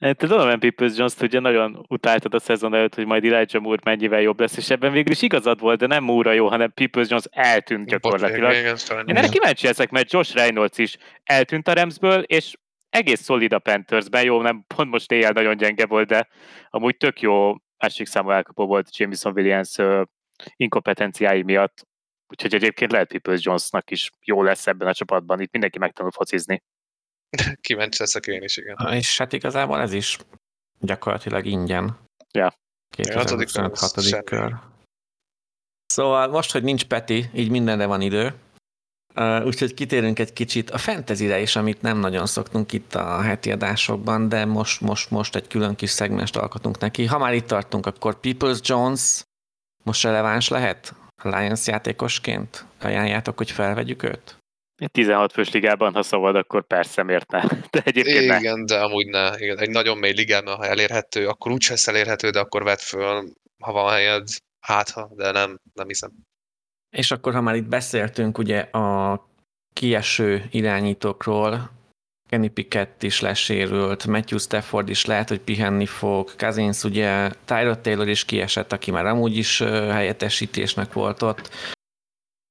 Te Donovan Peoples jones ugye nagyon utáltad a szezon előtt, hogy majd Elijah Moore mennyivel jobb lesz, és ebben végül is igazad volt, de nem Moore jó, hanem Peoples Jones eltűnt gyakorlatilag. Igen, Én erre kíváncsi ezek, mert Josh Reynolds is eltűnt a Ramsből, és egész szolid a Panthersben, jó, nem pont most éjjel nagyon gyenge volt, de amúgy tök jó másik számú elkapó volt Jameson Williams inkompetenciái miatt, úgyhogy egyébként lehet Peoples Jonesnak is jó lesz ebben a csapatban, itt mindenki megtanul focizni. Kíváncsi leszek én is, igen. És hát igazából ez is gyakorlatilag ingyen. Ja. 2026. kör. Szóval most, hogy nincs Peti, így mindenre van idő. Uh, úgyhogy kitérünk egy kicsit a fantasy is, amit nem nagyon szoktunk itt a heti adásokban, de most, most, most egy külön kis szegmest alkotunk neki. Ha már itt tartunk, akkor Peoples Jones most releváns lehet Lions játékosként? Ajánljátok, hogy felvegyük őt? 16 fős ligában, ha szabad, akkor persze miért ne. De egyébként Igen, ne. de amúgy ne. Igen, egy nagyon mély ligában, ha elérhető, akkor úgyse lesz elérhető, de akkor vedd föl, ha van helyed, hát ha, de nem, nem hiszem. És akkor, ha már itt beszéltünk ugye a kieső irányítókról, Kenny Pickett is lesérült, Matthew Stafford is lehet, hogy pihenni fog, Cousins ugye, Tyrod Taylor is kiesett, aki már amúgy is helyettesítésnek volt ott.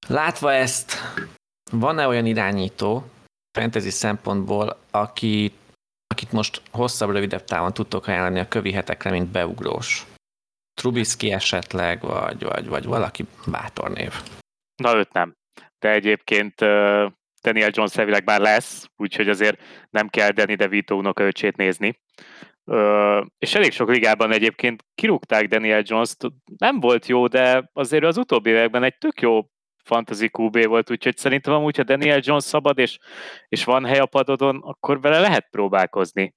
Látva ezt, van-e olyan irányító fantasy szempontból, aki, akit most hosszabb, rövidebb távon tudtok ajánlani a kövi hetekre, mint beugrós? Trubisky esetleg, vagy, vagy, vagy valaki bátor név? Na, őt nem. De egyébként uh, Daniel Jones elvileg már lesz, úgyhogy azért nem kell Danny DeVito unokaöcsét nézni. Uh, és elég sok ligában egyébként kirúgták Daniel Jones-t, nem volt jó, de azért az utóbbi években egy tök jó fantasy QB volt, úgyhogy szerintem amúgy, ha Daniel Jones szabad, és, és van hely a padodon, akkor vele lehet próbálkozni.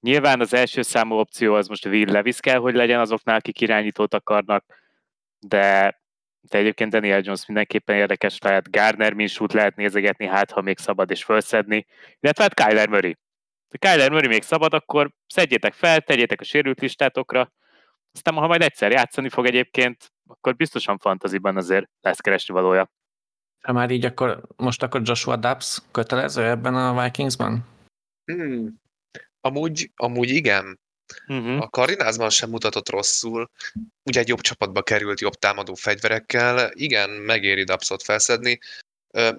Nyilván az első számú opció az most Will Levis kell, hogy legyen azoknál, akik irányítót akarnak, de, de egyébként Daniel Jones mindenképpen érdekes lehet. Gardner Minshew lehet nézegetni, hát ha még szabad és felszedni, illetve hát Kyler Murray. Ha Kyler Murray még szabad, akkor szedjétek fel, tegyétek a sérült listátokra, aztán ha majd egyszer játszani fog egyébként, akkor biztosan fantaziban azért lesz keresni valója. Ha már így, akkor most akkor Joshua Dubs kötelező ebben a Vikingsban? Hmm. Amúgy, amúgy igen. Uh-huh. A Karinázban sem mutatott rosszul. Ugye egy jobb csapatba került jobb támadó fegyverekkel. Igen, megéri Dubsot felszedni.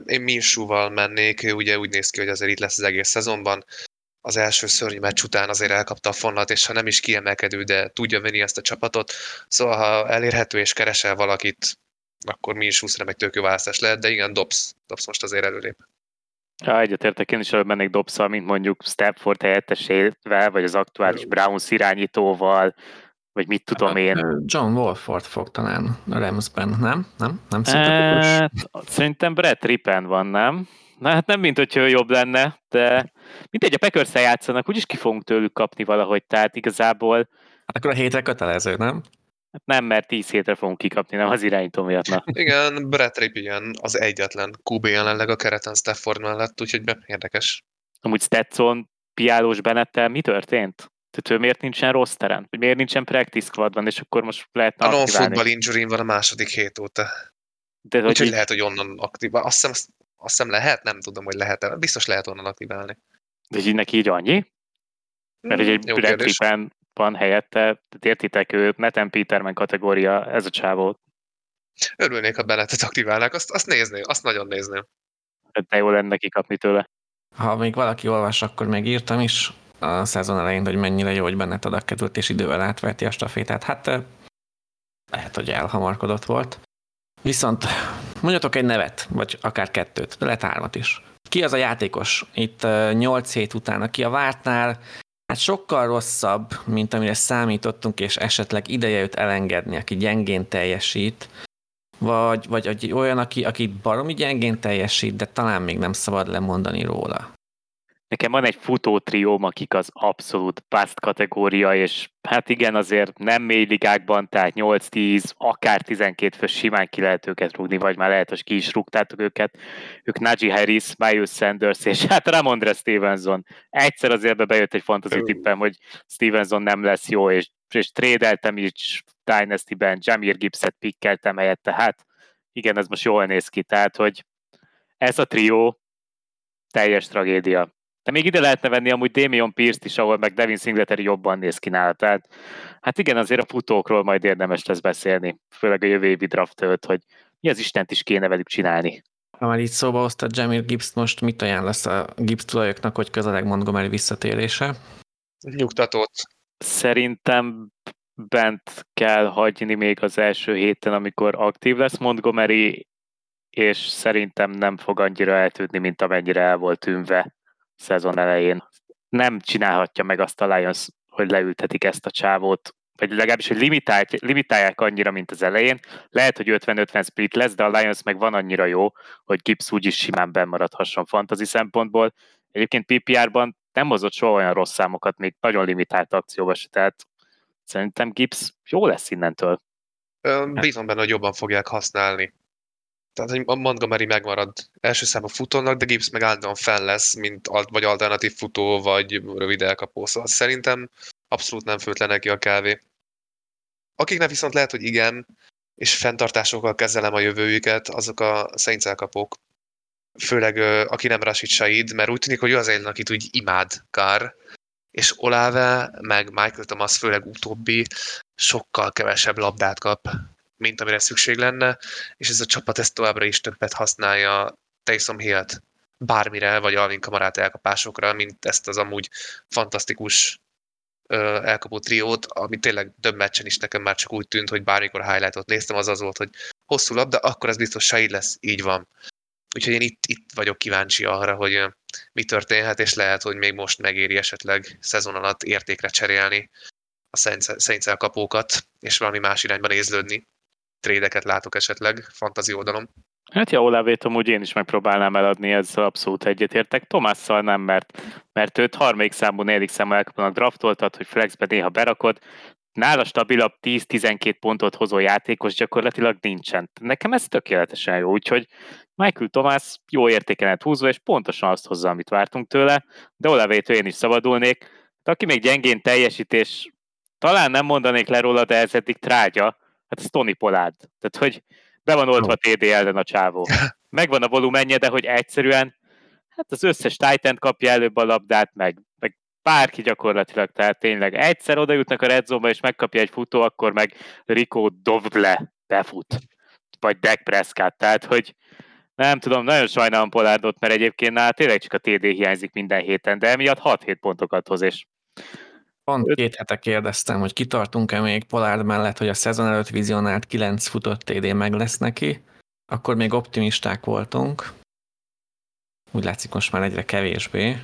Én Minsúval mennék, ugye úgy néz ki, hogy azért itt lesz az egész szezonban. Az első szörnyű meccs után azért elkapta a fonlat, és ha nem is kiemelkedő, de tudja venni ezt a csapatot. Szóval, ha elérhető és keresel valakit, akkor mi is 20 remek tök jó választás lehet, de igen, Dobbs, Dobbs most azért előlép. Ja, egyetértek, én is előbb mennék Dobszal, mint mondjuk Stepford helyettesével, vagy az aktuális Browns irányítóval, vagy mit tudom hát, én. John Wolford fog talán a Ramsben, nem? Nem? Nem e, Szerintem Brett Rippen van, nem? Na hát nem, mint hogyha jobb lenne, de mindegy, a packers játszanak, úgyis ki fogunk tőlük kapni valahogy, tehát igazából... Hát akkor a hétre kötelező, nem? Hát nem, mert 10 hétre fogunk kikapni, nem az irányító miatt. Na. Igen, Brett Ripien az egyetlen QB jelenleg a kereten Stafford mellett, úgyhogy be, érdekes. Amúgy Stetson piálós Benettel mi történt? Tehát ő miért nincsen rossz terem? Vagy miért nincsen practice squadban, és akkor most lehet A non-football injury van a második hét óta. De Úgyhogy így... lehet, hogy onnan aktív. Azt hiszem, azt, hiszem lehet, nem tudom, hogy lehet-e. Biztos lehet onnan aktiválni. De így neki így annyi? Mert egy, egy Brett van helyette, értitek, ő Meten Peterman kategória, ez a csávó. Örülnék, ha beletet aktiválnák, azt, azt nézném, azt nagyon nézném. Hát de jó lenne kikapni tőle. Ha még valaki olvas, akkor még írtam is a szezon elején, hogy mennyire jó, hogy benne adak került, és idővel átverti a stafétát. Hát lehet, hogy elhamarkodott volt. Viszont mondjatok egy nevet, vagy akár kettőt, de lehet hármat is. Ki az a játékos itt 8 hét után, aki a vártnál Hát sokkal rosszabb, mint amire számítottunk, és esetleg ideje őt elengedni, aki gyengén teljesít, vagy, vagy olyan, aki, aki baromi gyengén teljesít, de talán még nem szabad lemondani róla. Nekem van egy futó trióm, akik az abszolút past kategória, és hát igen, azért nem mély ligákban, tehát 8-10, akár 12 fő simán ki lehet őket rúgni, vagy már lehet, hogy ki is rúgtátok őket. Ők Najee Harris, Miles Sanders, és hát Ramondre Stevenson. Egyszer azért bejött egy fantasy tippem, hogy Stevenson nem lesz jó, és, és trédeltem is Dynasty-ben, Jamir Gibbs-et pikkeltem helyette, hát igen, ez most jól néz ki, tehát hogy ez a trió teljes tragédia De még ide lehetne venni amúgy Damian Pierce-t is, ahol meg Devin Singletary jobban néz ki nála. Tehát hát igen, azért a futókról majd érdemes lesz beszélni, főleg a jövő évi draft előtt, hogy mi az Istent is kéne velük csinálni. Ha már így szóba hozta Jamir Gibbs, most mit ajánlasz a Gibbs tulajoknak, hogy közeleg Montgomery visszatérése? Nyugtatót. Szerintem bent kell hagyni még az első héten, amikor aktív lesz Montgomery, és szerintem nem fog annyira eltűnni, mint amennyire el volt tűnve szezon elején. Nem csinálhatja meg azt a Lions, hogy leültetik ezt a csávót, vagy legalábbis, hogy limitált, limitálják annyira, mint az elején. Lehet, hogy 50-50 split lesz, de a Lions meg van annyira jó, hogy Gibbs úgyis simán bemaradhasson fantasy szempontból. Egyébként PPR-ban nem hozott soha olyan rossz számokat, még nagyon limitált akcióba se, tehát szerintem Gibbs jó lesz innentől. Bízom benne, hogy jobban fogják használni. Tehát, hogy a Montgomery megmarad első számú futónak, de Gibbs meg állandóan fenn lesz, mint alt, vagy alternatív futó, vagy rövid elkapó. Szóval szerintem abszolút nem főt le neki a kávé. Akiknek viszont lehet, hogy igen, és fenntartásokkal kezelem a jövőjüket, azok a Saints elkapók. Főleg aki nem Rashid Said, mert úgy tűnik, hogy ő az egy, akit úgy imád Kár, és Olave, meg Michael Thomas főleg utóbbi sokkal kevesebb labdát kap, mint amire szükség lenne, és ez a csapat ezt továbbra is többet használja Taysom Hill-t bármire, vagy Alvin Kamarát elkapásokra, mint ezt az amúgy fantasztikus elkapó triót, ami tényleg több meccsen is nekem már csak úgy tűnt, hogy bármikor highlightot néztem, az az volt, hogy hosszú labda, akkor ez biztos Said lesz, így van. Úgyhogy én itt, itt vagyok kíváncsi arra, hogy mi történhet, és lehet, hogy még most megéri esetleg szezon alatt értékre cserélni a Saints elkapókat, és valami más irányba nézlődni. Trédeket látok esetleg, fantazi oldalon. Hát ja, Olávét amúgy én is megpróbálnám eladni, ezzel abszolút egyetértek. Tomásszal nem, mert, mert őt harmadik számú, negyedik számú elkapónak draftoltad, hogy flexbe néha berakod. Nála stabilabb 10-12 pontot hozó játékos gyakorlatilag nincsen. Nekem ez tökéletesen jó, úgyhogy Michael Thomas jó értéken húzva, és pontosan azt hozza, amit vártunk tőle, de Olavétől én is szabadulnék. De aki még gyengén teljesítés, talán nem mondanék le róla, de ez eddig trágya, hát ez Tony Pollard. Tehát, hogy be van oltva TD ellen a csávó. Megvan a volumenje, de hogy egyszerűen hát az összes titan kapja előbb a labdát, meg, meg bárki gyakorlatilag, tehát tényleg egyszer oda jutnak a red zone és megkapja egy futó, akkor meg Rico Dovble befut, vagy Dak Prescott, tehát hogy nem tudom, nagyon sajnálom Polárdot, mert egyébként nála tényleg csak a TD hiányzik minden héten, de emiatt 6-7 pontokat hoz, és Pont két hete kérdeztem, hogy kitartunk-e még Polárd mellett, hogy a szezon előtt vizionált 9 futott TD meg lesz neki, akkor még optimisták voltunk. Úgy látszik most már egyre kevésbé.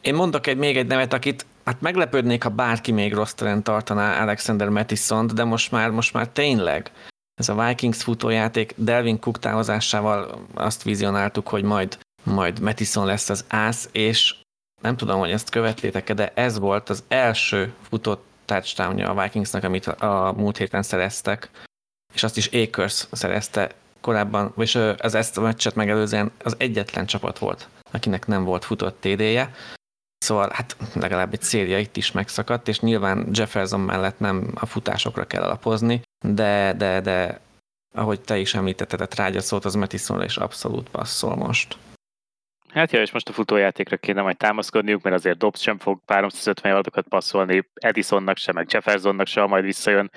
Én mondok egy, még egy nevet, akit hát meglepődnék, ha bárki még rossz tartaná Alexander mattison de most már, most már tényleg ez a Vikings futójáték Delvin Cook távozásával azt vizionáltuk, hogy majd, majd Mattison lesz az ász, és nem tudom, hogy ezt követtétek de ez volt az első futott touchdownja a Vikingsnak, amit a múlt héten szereztek, és azt is Akers szerezte korábban, és az ezt a meccset megelőzően az egyetlen csapat volt, akinek nem volt futott TD-je, Szóval hát legalább egy széria itt is megszakadt, és nyilván Jefferson mellett nem a futásokra kell alapozni, de, de, de ahogy te is említetted, a trágya szót az Metisonra is abszolút passzol most. Hát ja, és most a futójátékra kéne majd támaszkodniuk, mert azért Dobbs sem fog 350 yardokat passzolni, Edisonnak sem, meg Jeffersonnak sem, majd visszajön,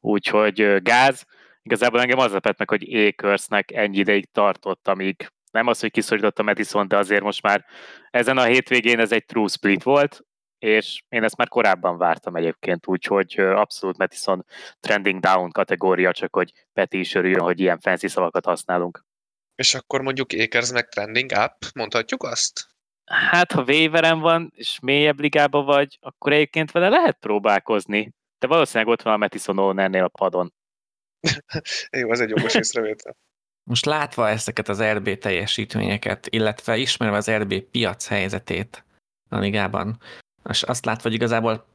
úgyhogy gáz. Igazából engem az lepett meg, hogy Akersnek ennyi ideig tartott, amíg nem az, hogy kiszorította Madison, de azért most már ezen a hétvégén ez egy true split volt, és én ezt már korábban vártam egyébként, úgyhogy abszolút Madison trending down kategória, csak hogy Peti is örüljön, hogy ilyen fancy szavakat használunk. És akkor mondjuk Akers meg trending up, mondhatjuk azt? Hát, ha waveren van, és mélyebb ligában vagy, akkor egyébként vele lehet próbálkozni. De valószínűleg ott van a Mattison Ownernél a padon. Jó, ez egy jogos észrevétel. Most látva ezeket az RB teljesítményeket, illetve ismerve az RB piac helyzetét a ligában, és azt látva, hogy igazából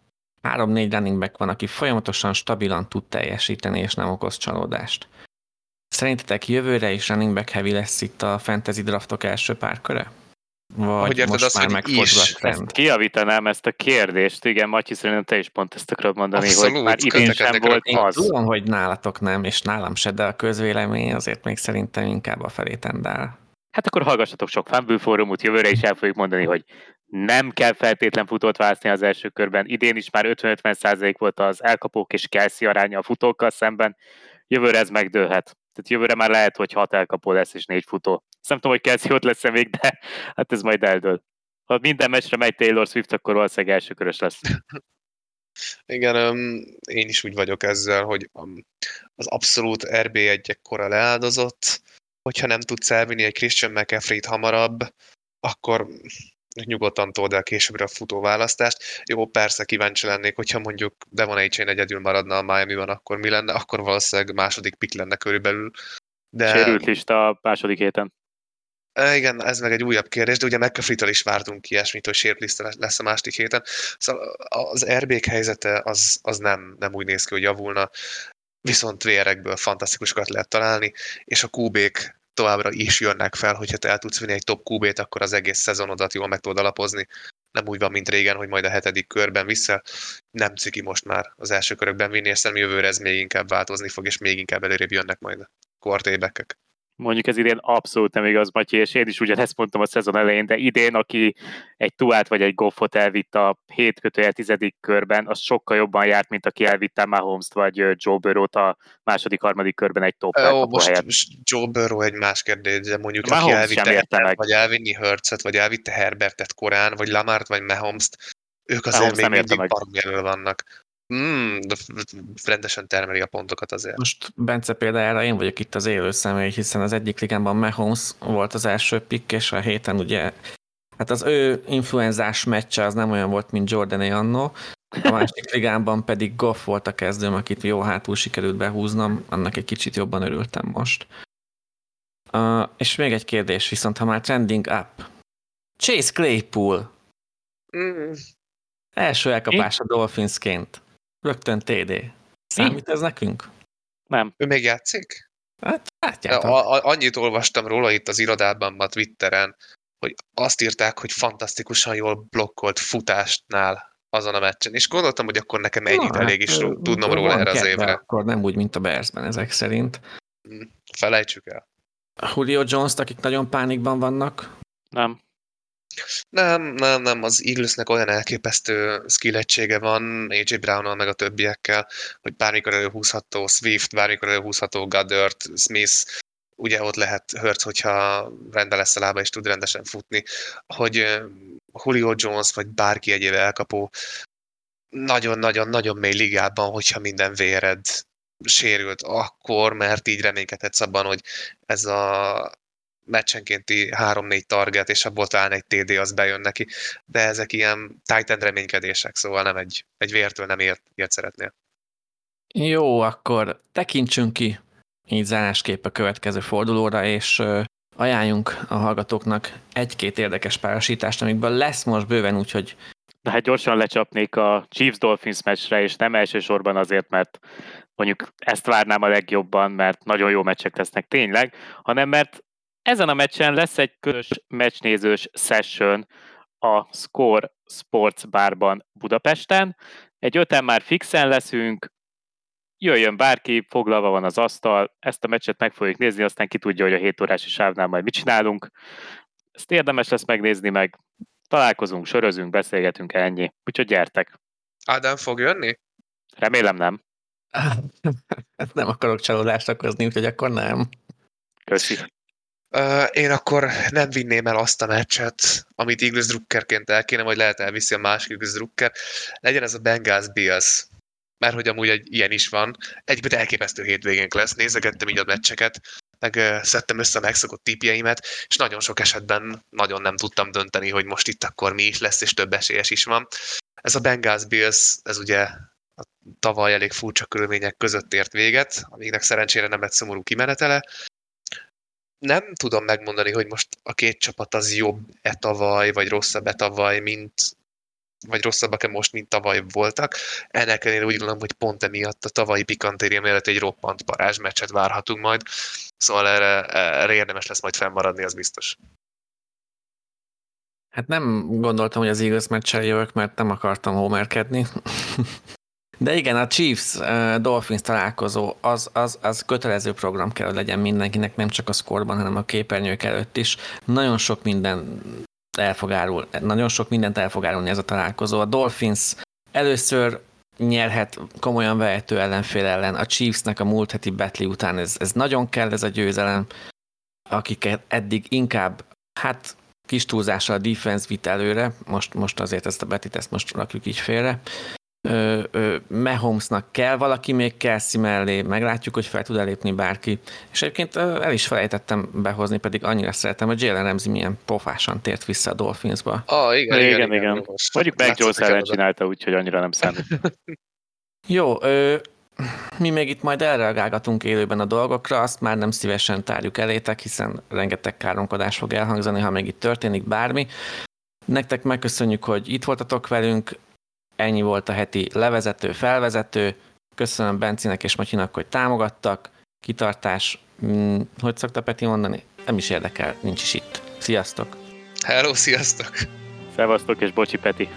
három-négy running back van, aki folyamatosan stabilan tud teljesíteni, és nem okoz csalódást. Szerintetek jövőre is running back heavy lesz itt a fantasy draftok első pár köre? Vagy hogy érted most azt, már megfordul a trend? Ezt kiavítanám ezt a kérdést, igen, Matyi, szerintem te is pont ezt akarod mondani, Abszolút, hogy már idén sem volt Én az. tudom, hogy nálatok nem, és nálam se, de a közvélemény azért még szerintem inkább a felé tendál. Hát akkor hallgassatok sok Fumble fórumot, jövőre is el fogjuk mondani, hogy nem kell feltétlen futót választani az első körben. Idén is már 50-50 százalék volt az elkapók és Kelsey aránya a futókkal szemben. Jövőre ez megdőlhet. Tehát jövőre már lehet, hogy hat elkapó lesz és négy futó. Azt nem tudom, hogy Kelsey ott lesz-e még, de hát ez majd eldől. Ha minden meccsre megy Taylor Swift, akkor valószínűleg elsőkörös lesz. Igen, én is úgy vagyok ezzel, hogy az abszolút RB1 ekkora leáldozott, hogyha nem tudsz elvinni egy Christian McCaffrey-t hamarabb, akkor nyugodtan told el későbbre a futóválasztást. Jó, persze kíváncsi lennék, hogyha mondjuk Devon a egyedül maradna a Miami-ban, akkor mi lenne? Akkor valószínűleg második pick lenne körülbelül. De... Sérült lista a második héten. E, igen, ez meg egy újabb kérdés, de ugye McAfee-től is vártunk ilyesmit, hogy sért lista lesz a második héten. Szóval az RB helyzete az, az nem, nem úgy néz ki, hogy javulna, viszont vérekből fantasztikusokat lehet találni, és a QB-k továbbra is jönnek fel, hogyha te el tudsz vinni egy top QB-t, akkor az egész szezonodat jól meg tudod alapozni. Nem úgy van, mint régen, hogy majd a hetedik körben vissza. Nem ciki most már az első körökben vinni, és szerintem jövőre ez még inkább változni fog, és még inkább előrébb jönnek majd a quarterback Mondjuk ez idén abszolút nem igaz, Matyi, és én is ugyanezt mondtam a szezon elején, de idén, aki egy tuát vagy egy goffot elvitt a 7 kötőjel tizedik körben, az sokkal jobban járt, mint aki elvitte Mahomes-t vagy Joe Burrow-t a második, harmadik körben egy top Ó, most helyet. Joe Burrow egy más kérdés, de mondjuk Mahomes aki elvitte meg. vagy elvinni Hurts-et, vagy elvitte Herbertet korán, vagy Lamart, vagy Mahomes-t, ők azért Mahomes még mindig barom vannak. Mm, de rendesen termeli a pontokat azért. Most Bence példájára én vagyok itt az élő személy, hiszen az egyik ligámban Mahomes volt az első pick, és a héten ugye, hát az ő influenzás meccse az nem olyan volt, mint Jordané annó, a másik ligámban pedig Goff volt a kezdőm, akit jó hátul sikerült behúznom, annak egy kicsit jobban örültem most. Uh, és még egy kérdés, viszont ha már trending up. Chase Claypool. Mm. Első elkapás a Dolphinsként. Rögtön TD. Számít Mi? ez nekünk? Nem. Ő még játszik? Hát, látjátok. A, a, annyit olvastam róla itt az irodában, ma Twitteren, hogy azt írták, hogy fantasztikusan jól blokkolt futástnál azon a meccsen. És gondoltam, hogy akkor nekem ennyit Na, elég is hát, tudnom róla erre az évre. Akkor nem úgy, mint a Bearsben ezek szerint. Hm, felejtsük el. Julio Jones-t, akik nagyon pánikban vannak? Nem. Nem, nem, nem, az Eaglesnek olyan elképesztő skill van AJ brown meg a többiekkel, hogy bármikor előhúzható Swift, bármikor előhúzható Goddard, Smith, ugye ott lehet Hurts, hogyha rendben lesz a lába és tud rendesen futni, hogy Julio Jones vagy bárki egyéb elkapó nagyon-nagyon-nagyon mély ligában, hogyha minden véred sérült akkor, mert így reménykedhetsz abban, hogy ez a meccsenkénti 3-4 target, és abból talán egy TD az bejön neki, de ezek ilyen tight reménykedések, szóval nem egy, egy vértől nem ért, ilyet szeretnél. Jó, akkor tekintsünk ki így zárásképp a következő fordulóra, és ajánljunk a hallgatóknak egy-két érdekes párosítást, amikből lesz most bőven, úgyhogy de hát gyorsan lecsapnék a Chiefs-Dolphins meccsre, és nem elsősorban azért, mert mondjuk ezt várnám a legjobban, mert nagyon jó meccsek lesznek tényleg, hanem mert ezen a meccsen lesz egy közös meccsnézős session a Score Sports Barban Budapesten. Egy öten már fixen leszünk, jöjjön bárki, foglalva van az asztal, ezt a meccset meg fogjuk nézni, aztán ki tudja, hogy a 7 órási sávnál majd mit csinálunk. Ezt érdemes lesz megnézni, meg találkozunk, sörözünk, beszélgetünk, ennyi. Úgyhogy gyertek. Ádám fog jönni? Remélem nem. Nem akarok csalódást okozni, úgyhogy akkor nem. Köszi. Én akkor nem vinném el azt a meccset, amit Eagles Druckerként el kéne, vagy lehet elviszi a másik Eagles Drucker. Legyen ez a Bengals Bills. Mert hogy amúgy egy ilyen is van. Egyébként elképesztő hétvégénk lesz. Nézegettem így a meccseket, meg szedtem össze a megszokott tipjeimet, és nagyon sok esetben nagyon nem tudtam dönteni, hogy most itt akkor mi is lesz, és több esélyes is van. Ez a Bengals Bills, ez ugye a tavaly elég furcsa körülmények között ért véget, amiknek szerencsére nem lett szomorú kimenetele, nem tudom megmondani, hogy most a két csapat az jobb-e tavaly, vagy rosszabb-e tavaly, mint vagy rosszabbak-e most, mint tavaly voltak. Ennek ellenére úgy gondolom, hogy pont emiatt a tavalyi pikantérium mellett egy roppant meccset várhatunk majd, szóval erre, erre érdemes lesz majd fennmaradni, az biztos. Hát nem gondoltam, hogy az Eagles meccsel jövök, mert nem akartam homerkedni. De igen, a Chiefs uh, Dolphins találkozó az, az, az kötelező program kell, hogy legyen mindenkinek, nem csak a szkorban, hanem a képernyők előtt is. Nagyon sok minden el fog árul, nagyon sok mindent el fog árulni ez a találkozó. A Dolphins először nyerhet komolyan vehető ellenfél ellen. A Chiefsnek a múlt heti betli után ez, ez nagyon kell ez a győzelem, akiket eddig inkább, hát kis túlzással a defense vitt előre, most, most azért ezt a betit, ezt most rakjuk így félre. Ö, ö, Mahomesnak kell valaki még Kelsey mellé, meglátjuk, hogy fel tud elépni bárki. És egyébként ö, el is felejtettem behozni, pedig annyira szeretem, hogy Jalen Ramsey milyen pofásan tért vissza a Dolphinsba. Ah, igen, igen, igen. igen. Most Mondjuk meg Jones ellen csinálta, úgyhogy annyira nem számít. Jó, ö, mi még itt majd elreagálgatunk élőben a dolgokra, azt már nem szívesen tárjuk elétek, hiszen rengeteg káromkodás fog elhangzani, ha még itt történik bármi. Nektek megköszönjük, hogy itt voltatok velünk, ennyi volt a heti levezető, felvezető. Köszönöm Bencinek és Matyinak, hogy támogattak. Kitartás, hmm, hogy szokta Peti mondani? Nem is érdekel, nincs is itt. Sziasztok! Hello, sziasztok! Szevasztok és bocsi Peti!